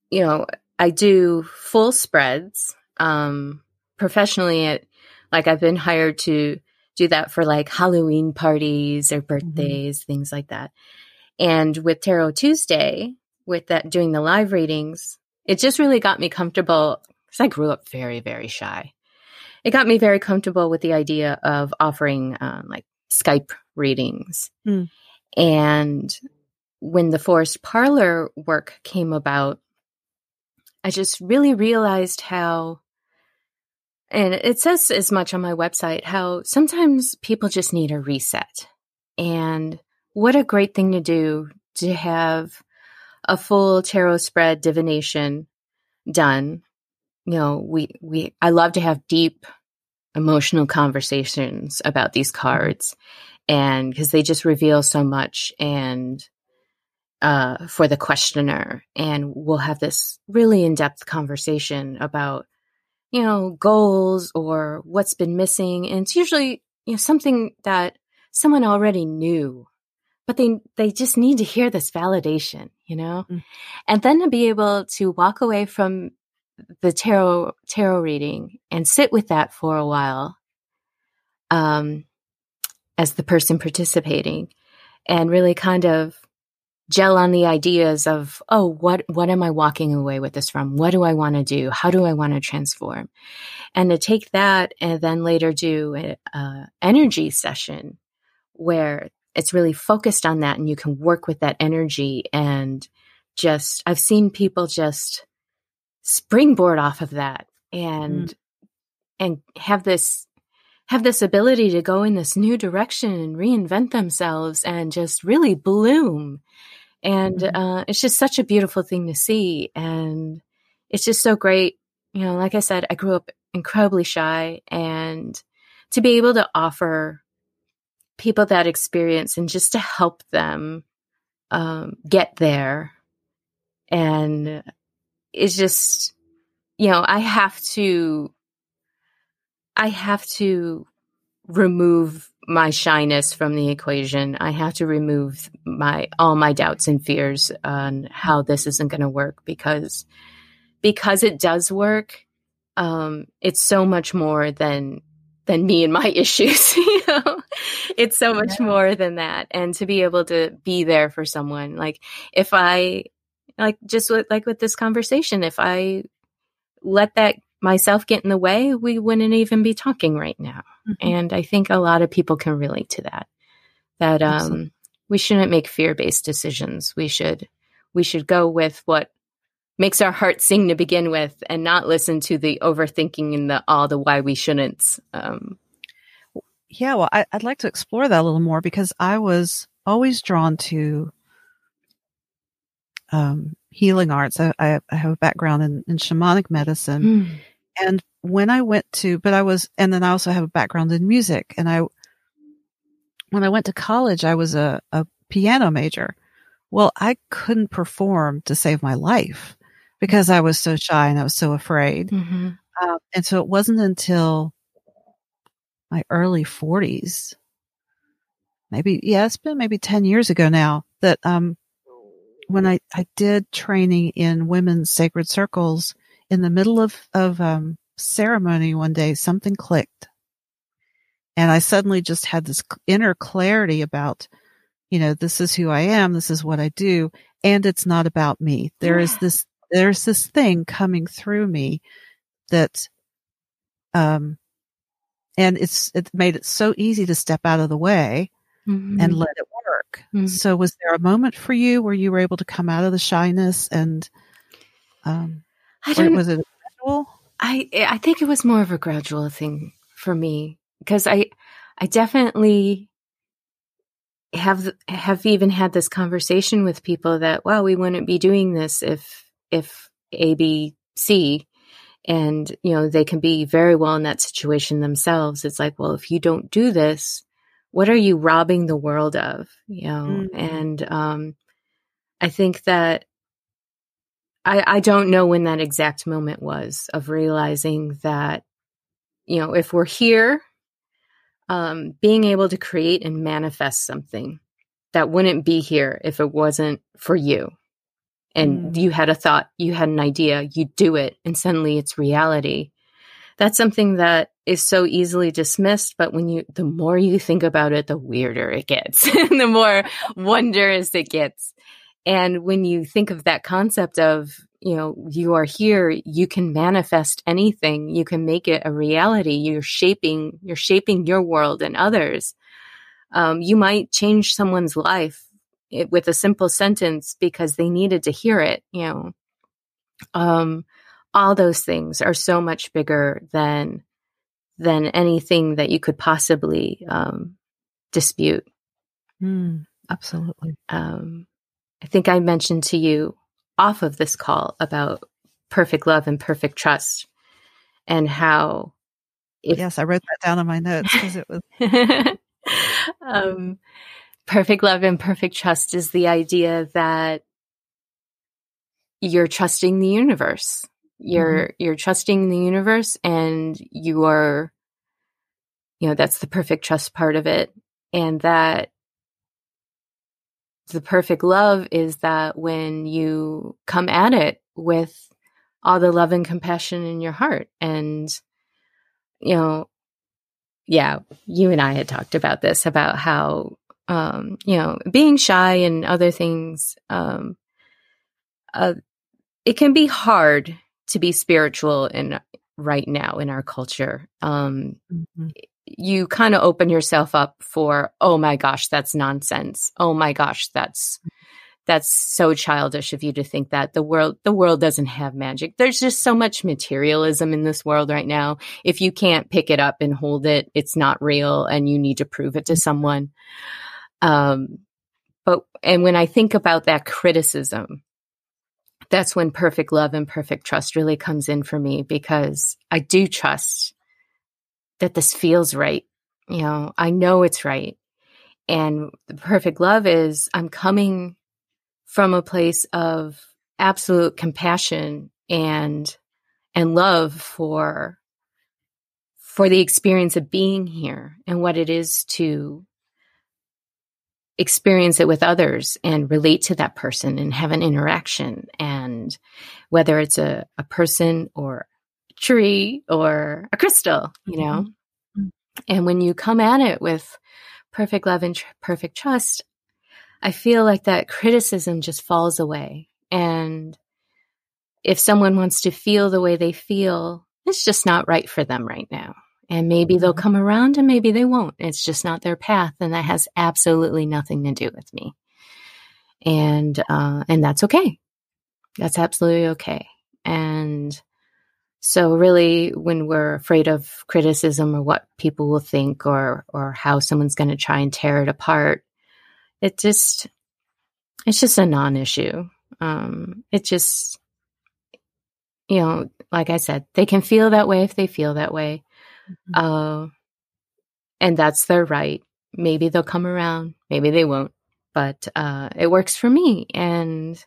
you know, I do full spreads. Um, professionally, it, like I've been hired to do that for like Halloween parties or mm-hmm. birthdays, mm-hmm. things like that. And with Tarot Tuesday, with that doing the live readings, it just really got me comfortable because I grew up very, very shy. It got me very comfortable with the idea of offering um, like Skype readings. Mm. And when the forest parlour work came about, I just really realized how, and it says as much on my website, how sometimes people just need a reset. And what a great thing to do to have a full tarot spread divination done. You know, we, we, I love to have deep emotional conversations about these cards and because they just reveal so much and uh, for the questioner. And we'll have this really in-depth conversation about you know goals or what's been missing. And it's usually you know something that someone already knew but they they just need to hear this validation you know? Mm. and then to be able to walk away from the tarot tarot reading and sit with that for a while um as the person participating and really kind of gel on the ideas of oh what what am i walking away with this from? What do i want to do? How do i want to transform? And to take that and then later do an energy session where it's really focused on that and you can work with that energy and just i've seen people just springboard off of that and mm. and have this have this ability to go in this new direction and reinvent themselves and just really bloom and mm-hmm. uh, it's just such a beautiful thing to see and it's just so great you know like i said i grew up incredibly shy and to be able to offer people that experience and just to help them um, get there and it's just you know i have to i have to remove my shyness from the equation. I have to remove my all my doubts and fears on how this isn't going to work because because it does work. Um, it's so much more than than me and my issues. you know, it's so much more than that. And to be able to be there for someone, like if I like just with, like with this conversation, if I let that myself get in the way, we wouldn't even be talking right now. Mm-hmm. And I think a lot of people can relate to that. That um, we shouldn't make fear-based decisions. We should we should go with what makes our heart sing to begin with, and not listen to the overthinking and the all the why we shouldn't. Um, yeah, well, I, would like to explore that a little more because I was always drawn to um, healing arts. I, I, have a background in, in shamanic medicine, mm. And when I went to, but I was, and then I also have a background in music. And I, when I went to college, I was a, a piano major. Well, I couldn't perform to save my life because I was so shy and I was so afraid. Mm-hmm. Um, and so it wasn't until my early 40s, maybe, yeah, it's been maybe 10 years ago now that, um, when I, I did training in women's sacred circles in the middle of, of, um, ceremony one day, something clicked. And I suddenly just had this inner clarity about, you know, this is who I am. This is what I do. And it's not about me. There yeah. is this, there's this thing coming through me that, um, and it's, it made it so easy to step out of the way mm-hmm. and let it work. Mm-hmm. So was there a moment for you where you were able to come out of the shyness and, um, I don't. Was it gradual? I I think it was more of a gradual thing for me because I I definitely have have even had this conversation with people that wow we wouldn't be doing this if if A B C and you know they can be very well in that situation themselves it's like well if you don't do this what are you robbing the world of you know mm-hmm. and um i think that I, I don't know when that exact moment was of realizing that, you know, if we're here, um, being able to create and manifest something that wouldn't be here if it wasn't for you. And mm. you had a thought, you had an idea, you do it, and suddenly it's reality. That's something that is so easily dismissed, but when you, the more you think about it, the weirder it gets, and the more wondrous it gets. And when you think of that concept of, you know, you are here, you can manifest anything, you can make it a reality. You're shaping, you're shaping your world and others. Um, you might change someone's life with a simple sentence because they needed to hear it, you know. Um, all those things are so much bigger than than anything that you could possibly um, dispute. Mm, absolutely. Um, I think I mentioned to you off of this call about perfect love and perfect trust and how if, yes i wrote that down in my notes because it was um, perfect love and perfect trust is the idea that you're trusting the universe you're mm-hmm. you're trusting the universe and you are you know that's the perfect trust part of it and that the perfect love is that when you come at it with all the love and compassion in your heart and you know yeah you and i had talked about this about how um you know being shy and other things um uh it can be hard to be spiritual in right now in our culture um mm-hmm. you kind of open yourself up for oh my gosh that's nonsense. Oh my gosh that's that's so childish of you to think that. The world the world doesn't have magic. There's just so much materialism in this world right now. If you can't pick it up and hold it it's not real and you need to prove it to someone. Um but and when i think about that criticism that's when perfect love and perfect trust really comes in for me because i do trust that this feels right. You know, I know it's right. And the perfect love is I'm coming from a place of absolute compassion and and love for for the experience of being here and what it is to experience it with others and relate to that person and have an interaction and whether it's a, a person or a tree or a crystal, you know? Mm-hmm. And when you come at it with perfect love and tr- perfect trust, I feel like that criticism just falls away. And if someone wants to feel the way they feel, it's just not right for them right now. And maybe they'll mm-hmm. come around and maybe they won't. It's just not their path. And that has absolutely nothing to do with me. And, uh, and that's okay. That's absolutely okay. And so really when we're afraid of criticism or what people will think or or how someone's going to try and tear it apart, it just it's just a non-issue. Um it just you know, like I said, they can feel that way if they feel that way. Mm-hmm. Uh and that's their right. Maybe they'll come around, maybe they won't, but uh it works for me and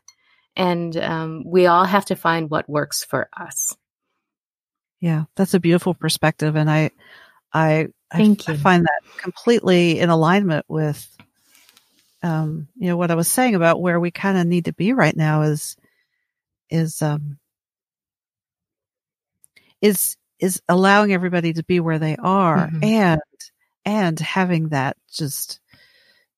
and um, we all have to find what works for us. Yeah, that's a beautiful perspective, and I, I, I, I, find that completely in alignment with, um, you know, what I was saying about where we kind of need to be right now is, is, um, is is allowing everybody to be where they are mm-hmm. and and having that just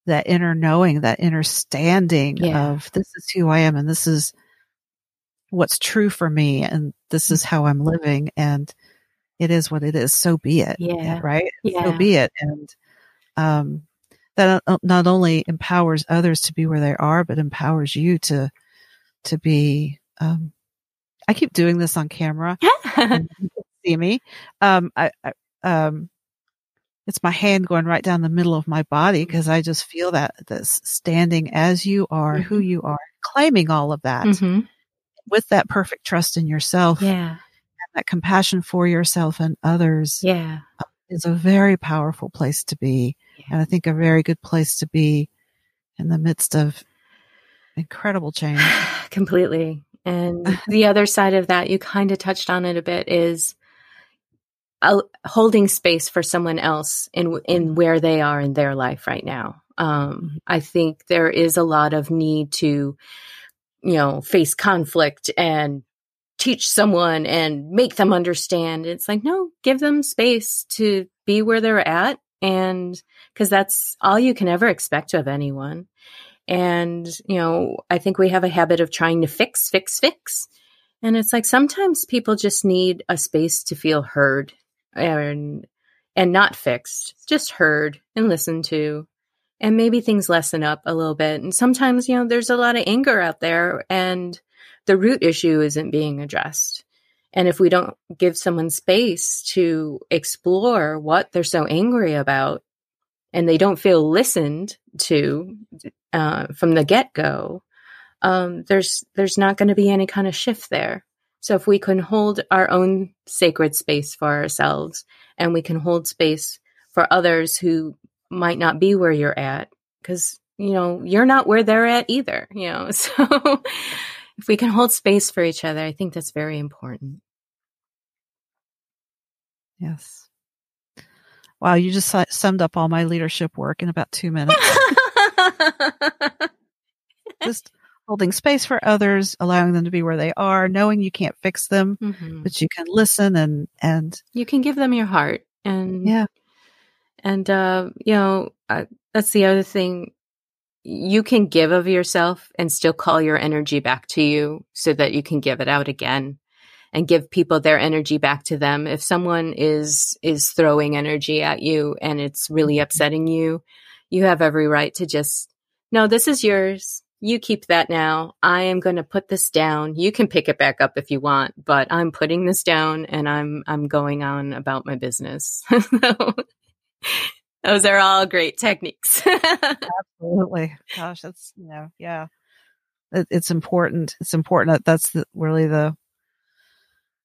that inner knowing that inner standing yeah. of this is who i am and this is what's true for me and this is how I'm living and it is what it is. So be it. Yeah. Right. Yeah. So be it. And, um, that not only empowers others to be where they are, but empowers you to, to be, um, I keep doing this on camera. see me. Um, I, I, um, it's my hand going right down the middle of my body because I just feel that this standing as you are, mm-hmm. who you are, claiming all of that. Mm-hmm with that perfect trust in yourself. Yeah. that compassion for yourself and others. Yeah. Uh, is a very powerful place to be. Yeah. And I think a very good place to be in the midst of incredible change. Completely. And the other side of that, you kind of touched on it a bit, is holding space for someone else in in where they are in their life right now. Um. I think there is a lot of need to you know, face conflict and teach someone and make them understand. It's like, no, give them space to be where they're at. And because that's all you can ever expect of anyone. And, you know, I think we have a habit of trying to fix, fix, fix. And it's like sometimes people just need a space to feel heard and and not fixed, just heard and listened to and maybe things lessen up a little bit. And sometimes, you know, there's a lot of anger out there and the root issue isn't being addressed. And if we don't give someone space to explore what they're so angry about and they don't feel listened to uh, from the get go, um, there's there's not going to be any kind of shift there. So if we can hold our own sacred space for ourselves, and we can hold space for others who might not be where you're at, because you know you're not where they're at either. You know, so if we can hold space for each other, I think that's very important. Yes. Wow, you just summed up all my leadership work in about two minutes. just holding space for others, allowing them to be where they are, knowing you can't fix them, mm-hmm. but you can listen and and you can give them your heart. And yeah, and uh, you know uh, that's the other thing. You can give of yourself and still call your energy back to you, so that you can give it out again and give people their energy back to them. If someone is is throwing energy at you and it's really upsetting you, you have every right to just no, this is yours. You keep that now. I am going to put this down. You can pick it back up if you want, but I'm putting this down and I'm I'm going on about my business. Those are all great techniques. Absolutely. Gosh, that's you know, yeah. It, it's important. It's important that that's the, really the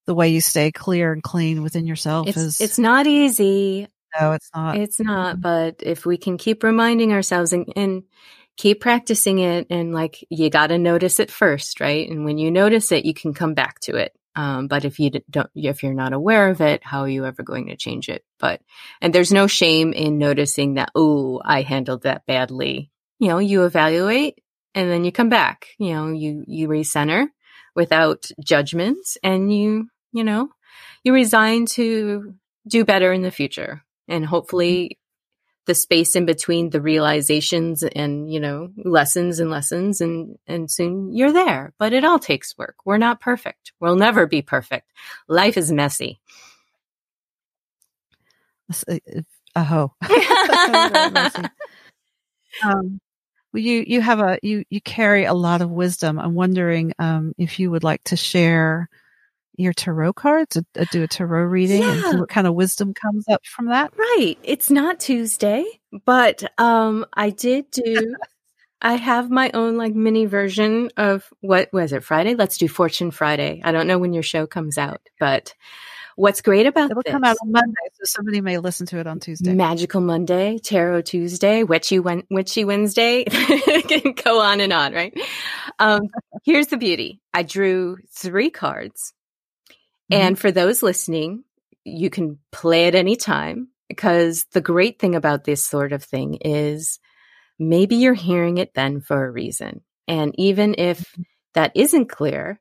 the way you stay clear and clean within yourself it's, is it's not easy no it's not it's not mm-hmm. but if we can keep reminding ourselves and, and keep practicing it and like you got to notice it first right? And when you notice it you can come back to it. Um, but if you don't if you're not aware of it how are you ever going to change it? But and there's no shame in noticing that oh i handled that badly. You know you evaluate and then you come back. You know you you recenter without judgments and you, you know, you resign to do better in the future. And hopefully the space in between the realizations and, you know, lessons and lessons and, and soon you're there. But it all takes work. We're not perfect. We'll never be perfect. Life is messy. Oh. um, well, you you have a you you carry a lot of wisdom. I'm wondering um, if you would like to share your tarot cards, uh, do a tarot reading, yeah. and see what kind of wisdom comes up from that. Right. It's not Tuesday, but um, I did do. I have my own like mini version of what was it Friday? Let's do Fortune Friday. I don't know when your show comes out, but What's great about It'll this, come out on Monday, so somebody may listen to it on Tuesday. Magical Monday, Tarot Tuesday, Witchy, Witchy Wednesday. can go on and on, right? Um, here's the beauty. I drew three cards. Mm-hmm. And for those listening, you can play at any time because the great thing about this sort of thing is maybe you're hearing it then for a reason. And even if mm-hmm. that isn't clear,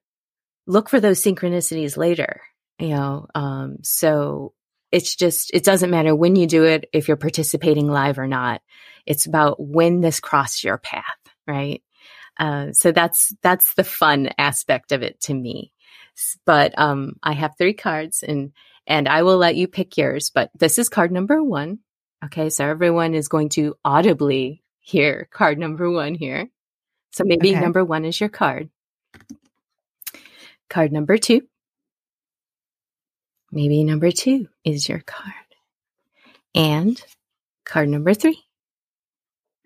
look for those synchronicities later you know um, so it's just it doesn't matter when you do it if you're participating live or not it's about when this crossed your path right uh, so that's that's the fun aspect of it to me but um, i have three cards and and i will let you pick yours but this is card number one okay so everyone is going to audibly hear card number one here so maybe okay. number one is your card card number two Maybe number two is your card. And card number three.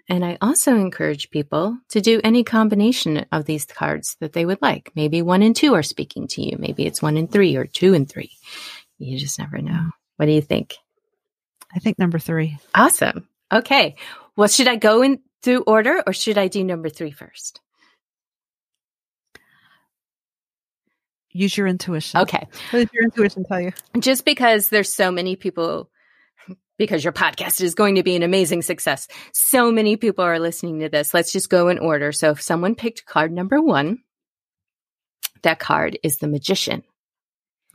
And I also encourage people to do any combination of these cards that they would like. Maybe one and two are speaking to you. Maybe it's one and three or two and three. You just never know. What do you think? I think number three. Awesome. Okay. Well, should I go in through order or should I do number three first? use your intuition. Okay. What does your intuition tell you? Just because there's so many people, because your podcast is going to be an amazing success. So many people are listening to this. Let's just go in order. So if someone picked card number one, that card is the magician.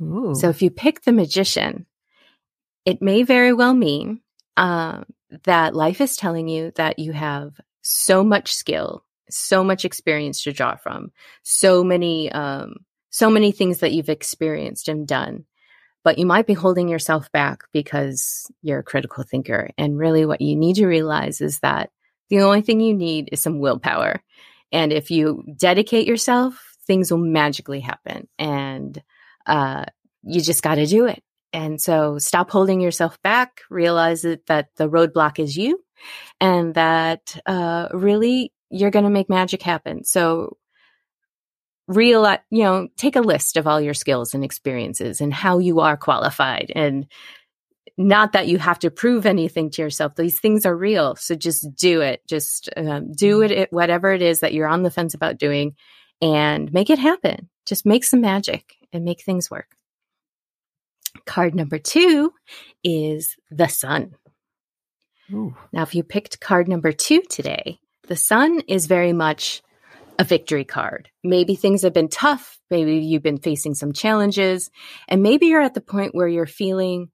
Ooh. So if you pick the magician, it may very well mean uh, that life is telling you that you have so much skill, so much experience to draw from, so many um, so many things that you've experienced and done, but you might be holding yourself back because you're a critical thinker. And really, what you need to realize is that the only thing you need is some willpower. And if you dedicate yourself, things will magically happen. And uh, you just got to do it. And so stop holding yourself back, realize that, that the roadblock is you, and that uh, really you're going to make magic happen. So realize, you know, take a list of all your skills and experiences and how you are qualified and not that you have to prove anything to yourself. These things are real. So just do it. Just um, do it, it, whatever it is that you're on the fence about doing and make it happen. Just make some magic and make things work. Card number two is the sun. Ooh. Now, if you picked card number two today, the sun is very much a victory card. Maybe things have been tough. Maybe you've been facing some challenges and maybe you're at the point where you're feeling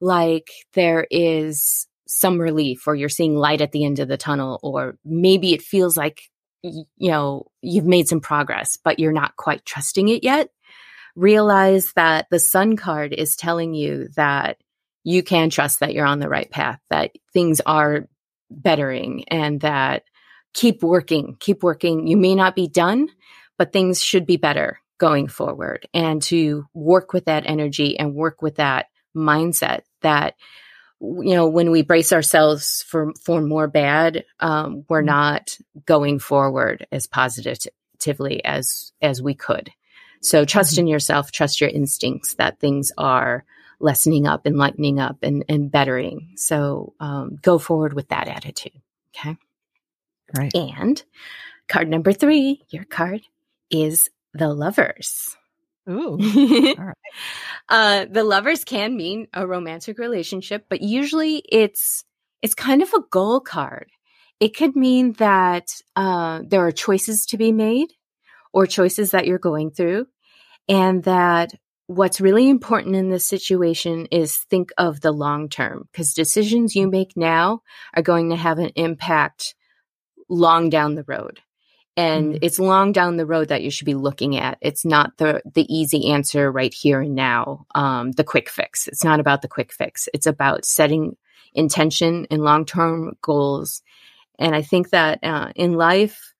like there is some relief or you're seeing light at the end of the tunnel or maybe it feels like you know you've made some progress but you're not quite trusting it yet realize that the sun card is telling you that you can trust that you're on the right path, that things are bettering and that keep working, keep working. You may not be done, but things should be better going forward and to work with that energy and work with that mindset that you know when we brace ourselves for for more bad um, we're mm-hmm. not going forward as positively as as we could so trust mm-hmm. in yourself, trust your instincts that things are lessening up and lightening up and, and bettering. So um, go forward with that attitude. Okay. Right. And card number three, your card is the lovers. Ooh. All right. uh, the lovers can mean a romantic relationship, but usually it's it's kind of a goal card. It could mean that uh, there are choices to be made or choices that you're going through. And that what's really important in this situation is think of the long term because decisions you make now are going to have an impact long down the road. And mm. it's long down the road that you should be looking at. It's not the the easy answer right here and now, um, the quick fix. It's not about the quick fix. It's about setting intention and long term goals. And I think that uh, in life,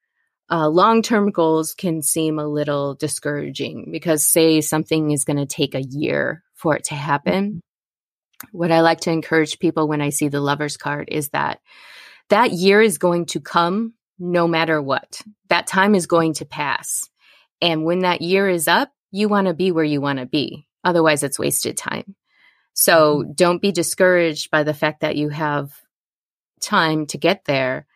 uh, long term goals can seem a little discouraging because, say, something is going to take a year for it to happen. Mm-hmm. What I like to encourage people when I see the lover's card is that that year is going to come no matter what. That time is going to pass. And when that year is up, you want to be where you want to be. Otherwise, it's wasted time. So mm-hmm. don't be discouraged by the fact that you have time to get there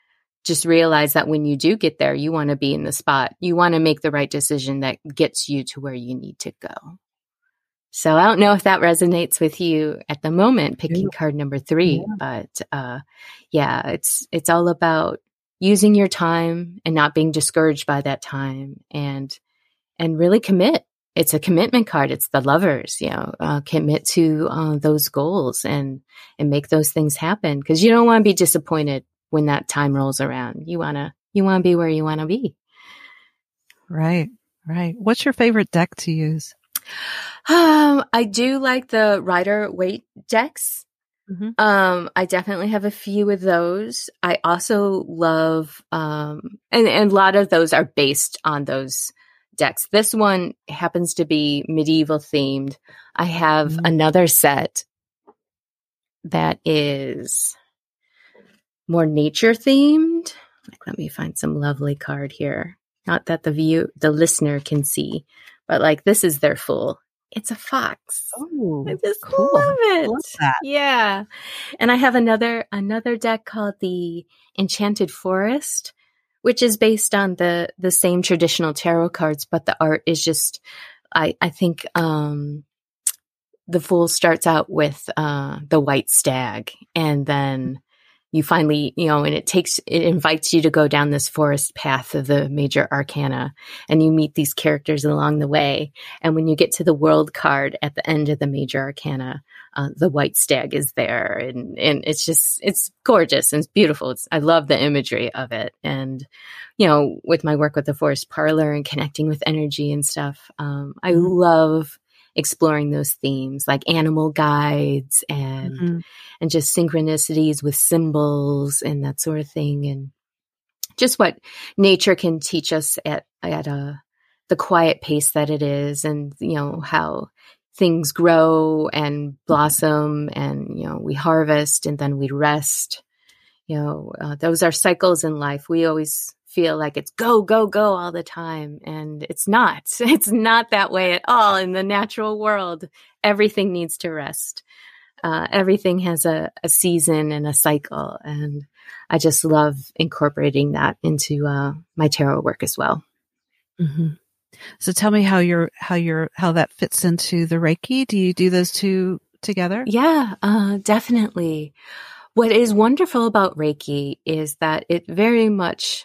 just realize that when you do get there, you want to be in the spot. You want to make the right decision that gets you to where you need to go. So I don't know if that resonates with you at the moment, picking yeah. card number three, yeah. but uh, yeah, it's it's all about using your time and not being discouraged by that time, and and really commit. It's a commitment card. It's the lovers, you know, uh, commit to uh, those goals and and make those things happen because you don't want to be disappointed when that time rolls around. You want to you want to be where you want to be. Right. Right. What's your favorite deck to use? Um, I do like the Rider-Waite decks. Mm-hmm. Um, I definitely have a few of those. I also love, um, and, and a lot of those are based on those decks. This one happens to be medieval themed. I have mm-hmm. another set that is more nature themed. let me find some lovely card here. Not that the view, the listener can see, but like this is their fool. It's a fox. Oh, I just cool. love it. Love yeah. And I have another, another deck called the Enchanted Forest, which is based on the, the same traditional tarot cards, but the art is just, I, I think, um, the fool starts out with uh, the white stag and then you finally, you know, and it takes, it invites you to go down this forest path of the major arcana and you meet these characters along the way. And when you get to the world card at the end of the major arcana, uh, the white stag is there and, and it's just, it's gorgeous and it's beautiful. It's, I love the imagery of it. And, you know, with my work with the forest parlour and connecting with energy and stuff, um, I mm-hmm. love exploring those themes like animal guides and mm-hmm. and just synchronicities with symbols and that sort of thing and just what nature can teach us at at a the quiet pace that it is and you know how things grow and blossom and you know we harvest and then we rest you know uh, those are cycles in life we always feel like it's go, go, go all the time. And it's not. It's not that way at all in the natural world. Everything needs to rest. Uh, everything has a, a, season and a cycle. And I just love incorporating that into uh, my tarot work as well. Mm-hmm. So tell me how your how your how that fits into the Reiki. Do you do those two together? Yeah, uh, definitely. What is wonderful about Reiki is that it very much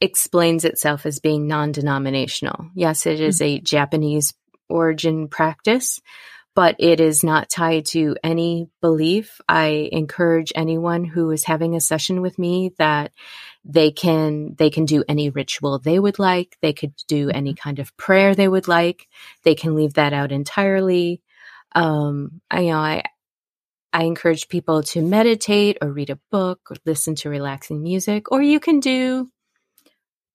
explains itself as being non denominational. Yes, it is mm-hmm. a Japanese origin practice, but it is not tied to any belief. I encourage anyone who is having a session with me that they can they can do any ritual they would like. They could do any mm-hmm. kind of prayer they would like. They can leave that out entirely. Um, I you know I I encourage people to meditate or read a book or listen to relaxing music, or you can do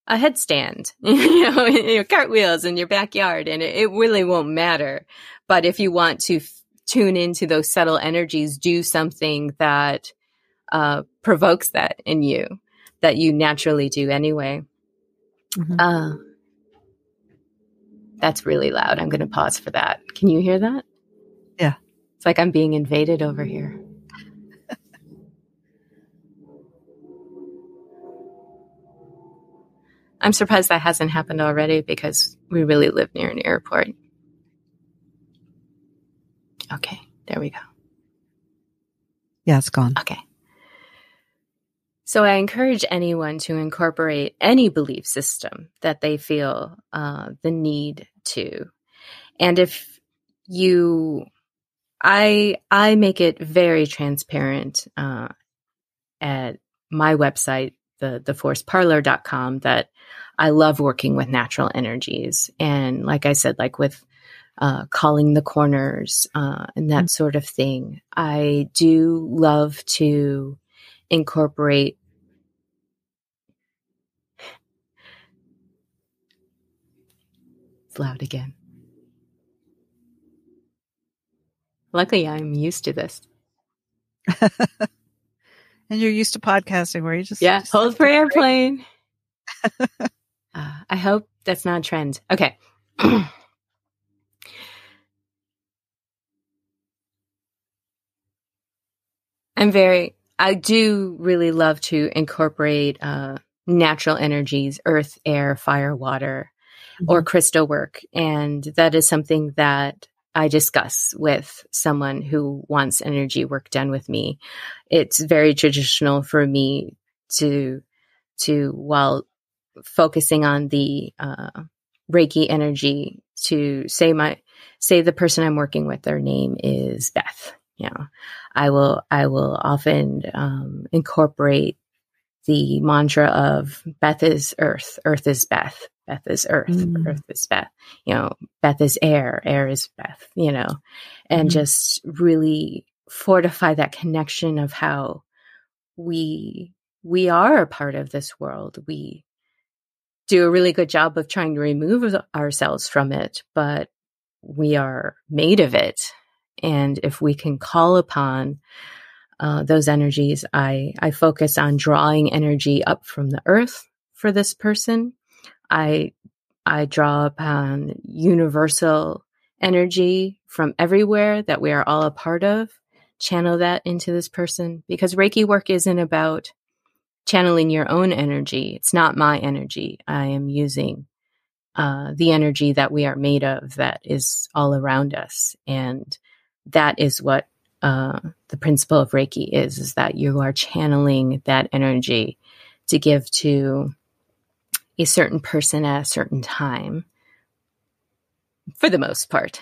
a headstand, you know, your cartwheels in your backyard, and it, it, really won't matter. But if you want to f- tune into those subtle energies, do something that uh, provokes that in you that you naturally do anyway. Mm-hmm. Uh, that's really loud. I'm going to pause for that. Can you hear that? Yeah. It's like I'm being invaded over here. I'm surprised that hasn't happened already because we really live near an airport. Okay, there we go. Yeah, it's gone. Okay. So I encourage anyone to incorporate any belief system that they feel uh, the need to. And if you, I, I make it very transparent uh, at my website, the theforestparlour.com that I love working with natural energies. And like I said, like with uh, calling the corners uh, and that mm-hmm. sort of thing, I do love to incorporate it's loud again. Luckily, I'm used to this. and you're used to podcasting where you just yeah just hold for airplane. Uh, i hope that's not a trend. Okay. I'm very i do really love to incorporate uh, natural energies earth air fire water mm-hmm. or crystal work. And that is something that I discuss with someone who wants energy work done with me. It's very traditional for me to, to, while focusing on the, uh, Reiki energy to say my, say the person I'm working with, their name is Beth. Know, I will, I will often, um, incorporate the mantra of Beth is earth, earth is Beth, Beth is earth, mm. earth is Beth, you know, Beth is air, air is Beth, you know, and mm. just really fortify that connection of how we we are a part of this world. We do a really good job of trying to remove ourselves from it, but we are made of it. And if we can call upon uh, those energies, I, I focus on drawing energy up from the earth for this person I I draw upon universal energy from everywhere that we are all a part of, channel that into this person because Reiki work isn't about channeling your own energy. It's not my energy. I am using uh, the energy that we are made of that is all around us. And that is what uh, the principle of Reiki is, is that you are channeling that energy to give to a certain person at a certain time for the most part.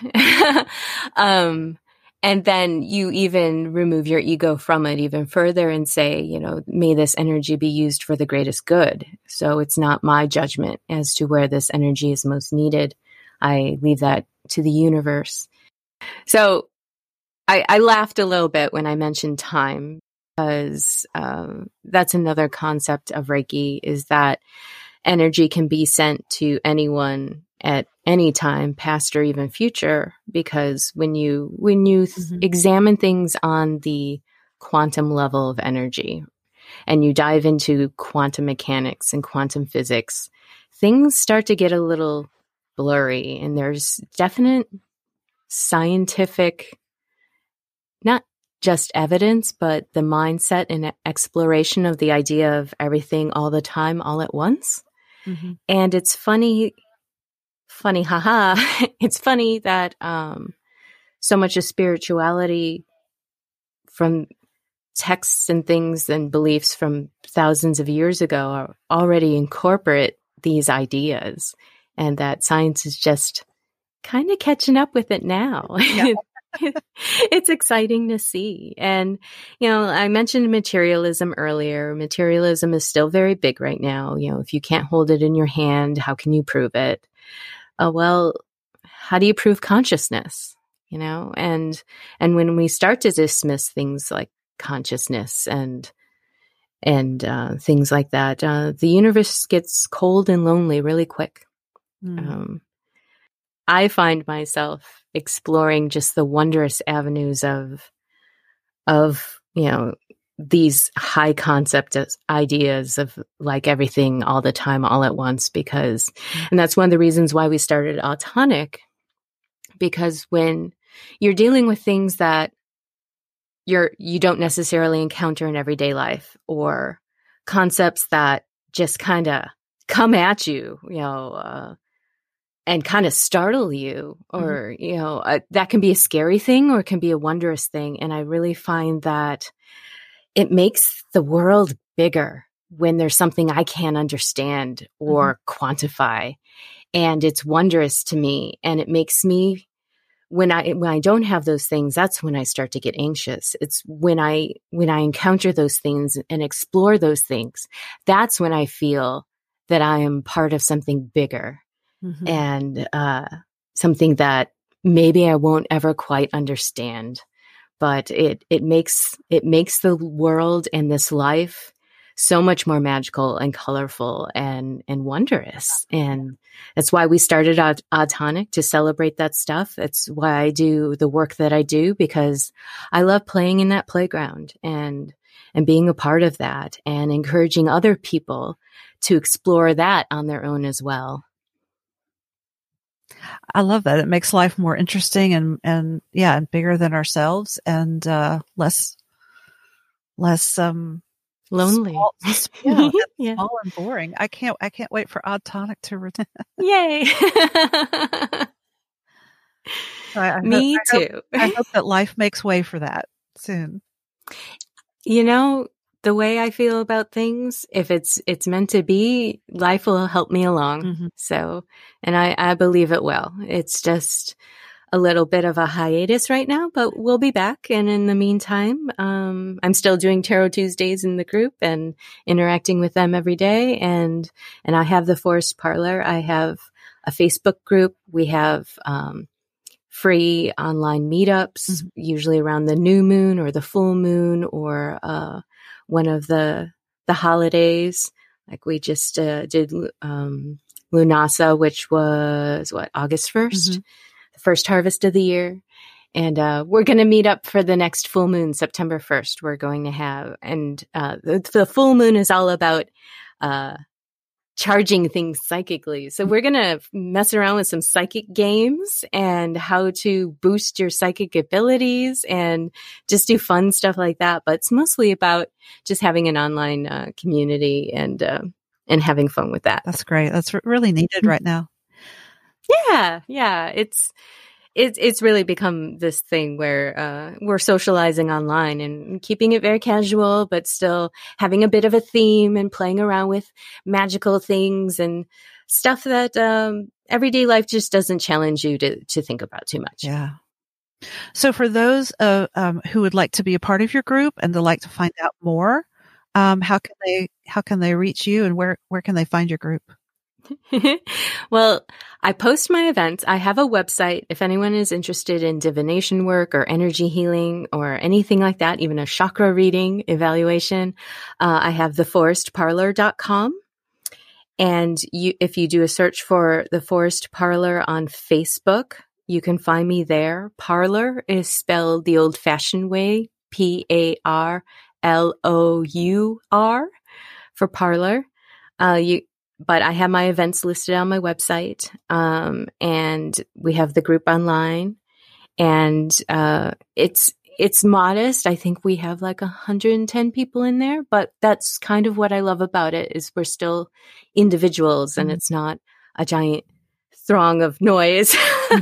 um, and then you even remove your ego from it even further and say, you know, may this energy be used for the greatest good. So it's not my judgment as to where this energy is most needed. I leave that to the universe. So I, I laughed a little bit when I mentioned time because um, that's another concept of Reiki is that energy can be sent to anyone at any time past or even future because when you when you mm-hmm. examine things on the quantum level of energy and you dive into quantum mechanics and quantum physics, things start to get a little blurry and there's definite scientific, not just evidence, but the mindset and exploration of the idea of everything all the time, all at once. Mm-hmm. And it's funny, funny, haha. it's funny that um, so much of spirituality from texts and things and beliefs from thousands of years ago are already incorporate these ideas and that science is just kind of catching up with it now. Yeah. it's exciting to see. And, you know, I mentioned materialism earlier. Materialism is still very big right now. You know, if you can't hold it in your hand, how can you prove it? Uh, well, how do you prove consciousness? You know, and, and when we start to dismiss things like consciousness and, and uh, things like that, uh, the universe gets cold and lonely really quick. Mm. Um, I find myself exploring just the wondrous avenues of, of, you know, these high concept ideas of like everything all the time, all at once, because, mm. and that's one of the reasons why we started Odd Tonic, because when you're dealing with things that you're, you don't necessarily encounter in everyday life or concepts that just kind of come at you, you know, uh, and kind of startle you mm-hmm. or mm-hmm. you know uh, that can be a scary thing or it can be a wondrous thing and i really find that it makes the world bigger when there's something i can't understand or mm-hmm. quantify and it's wondrous to me and it makes me when i when i don't have those things that's when i start to get anxious it's when i when i encounter those things and explore those things that's when i feel that i am part of something bigger mm-hmm. and uh, something that maybe I won't ever quite understand. But it it makes it makes the world and this life so much more magical and colorful and and wondrous. And that's why we started Odd, Autonic to celebrate that stuff. That's why I do the work that I do because I love playing in that playground and and being a part of that and encouraging other people to explore that on their own as well. I love that. It makes life more interesting and, and yeah, and bigger than ourselves and, uh, less, less, um, lonely. Small, yeah, yeah. small and boring. I can't, I can't wait for Odd Tonic to return. Yay. I, I Me hope, too. I hope, I hope that life makes way for that soon. You know, the way I feel about things. If it's it's meant to be, life will help me along. Mm-hmm. So, and I I believe it will. It's just a little bit of a hiatus right now, but we'll be back. And in the meantime, um, I'm still doing Tarot Tuesdays in the group and interacting with them every day. And and I have the Forest Parlour. I have a Facebook group. We have um, free online meetups, mm-hmm. usually around the new moon or the full moon or uh, one of the the holidays. Like we just uh, did um, Lunasa, which was what August 1st mm-hmm. the first harvest of the year. And uh, we're going to meet up for the next full moon, September 1st. We're going to have, and uh, the, the full moon is all about uh, charging things psychically. So we're going to mess around with some psychic games and how to boost your psychic abilities and just do fun stuff like that. But it's mostly about just having an online uh, community and, uh, and having fun with that. That's great. That's really needed mm-hmm. right now. Yeah. Yeah. It's, it's it's really become this thing where uh, we're socializing online and keeping it very casual, but still having a bit of a theme and playing around with magical things and stuff that um, everyday life just doesn't challenge you to to think about too much. Yeah. So for those uh, um, who would like to be a part of your group and to like to find out more, um, how can they how can they reach you and where where can they find your group? well, I post my events. I have a website. If anyone is interested in divination work or energy healing or anything like that, even a chakra reading evaluation, uh, I have theforestparlour.com. And you, if you do a search for the Forest Parlour on Facebook, you can find me there. Parlor is spelled the old fashioned way, P A R L O U R for parlor. Uh, you, but I have my events listed on my website. Um, and we have the group online and, uh, it's, it's modest. I think we have like 110 people in there, but that's kind of what I love about it is we're still individuals mm-hmm. and it's not a giant throng of noise.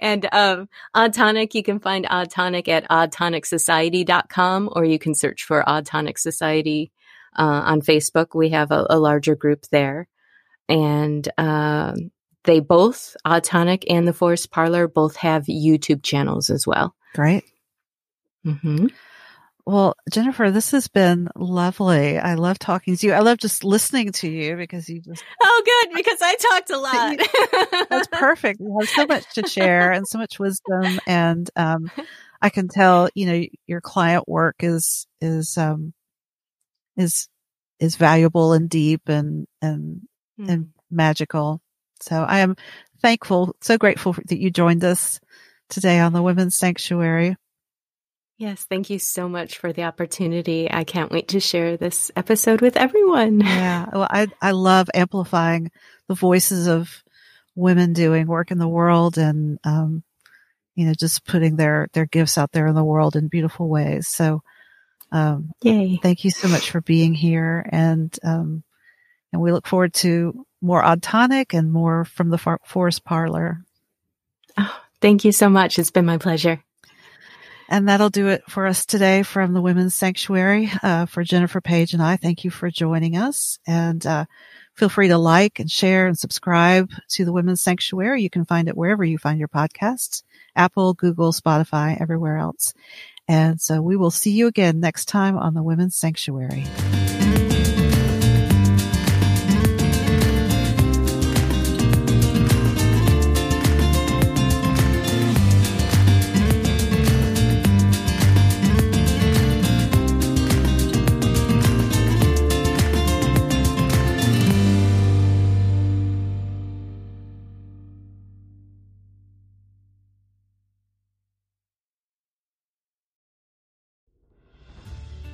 and um, Odd Tonic, you can find Odd Tonic at oddtonicsociety.com or you can search for Odd Tonic Society uh, on Facebook. We have a, a larger group there. And um, they both, Odd Tonic and the Forest Parlour, both have YouTube channels as well. Great. Mm-hmm. Well, Jennifer, this has been lovely. I love talking to you. I love just listening to you because you just. Oh, good. Because I talked a lot. that's perfect. You have so much to share and so much wisdom. And, um, I can tell, you know, your client work is, is, um, is, is valuable and deep and, and, mm. and magical. So I am thankful, so grateful that you joined us today on the Women's Sanctuary. Yes, thank you so much for the opportunity. I can't wait to share this episode with everyone. Yeah, well, I I love amplifying the voices of women doing work in the world and um, you know just putting their their gifts out there in the world in beautiful ways. So, um, yay! Thank you so much for being here, and um, and we look forward to more Odd Tonic and more from the Forest Parlour. Oh, thank you so much. It's been my pleasure. And that'll do it for us today from the Women's Sanctuary. Uh, for Jennifer Page and I, thank you for joining us. And uh, feel free to like and share and subscribe to the Women's Sanctuary. You can find it wherever you find your podcasts Apple, Google, Spotify, everywhere else. And so we will see you again next time on the Women's Sanctuary.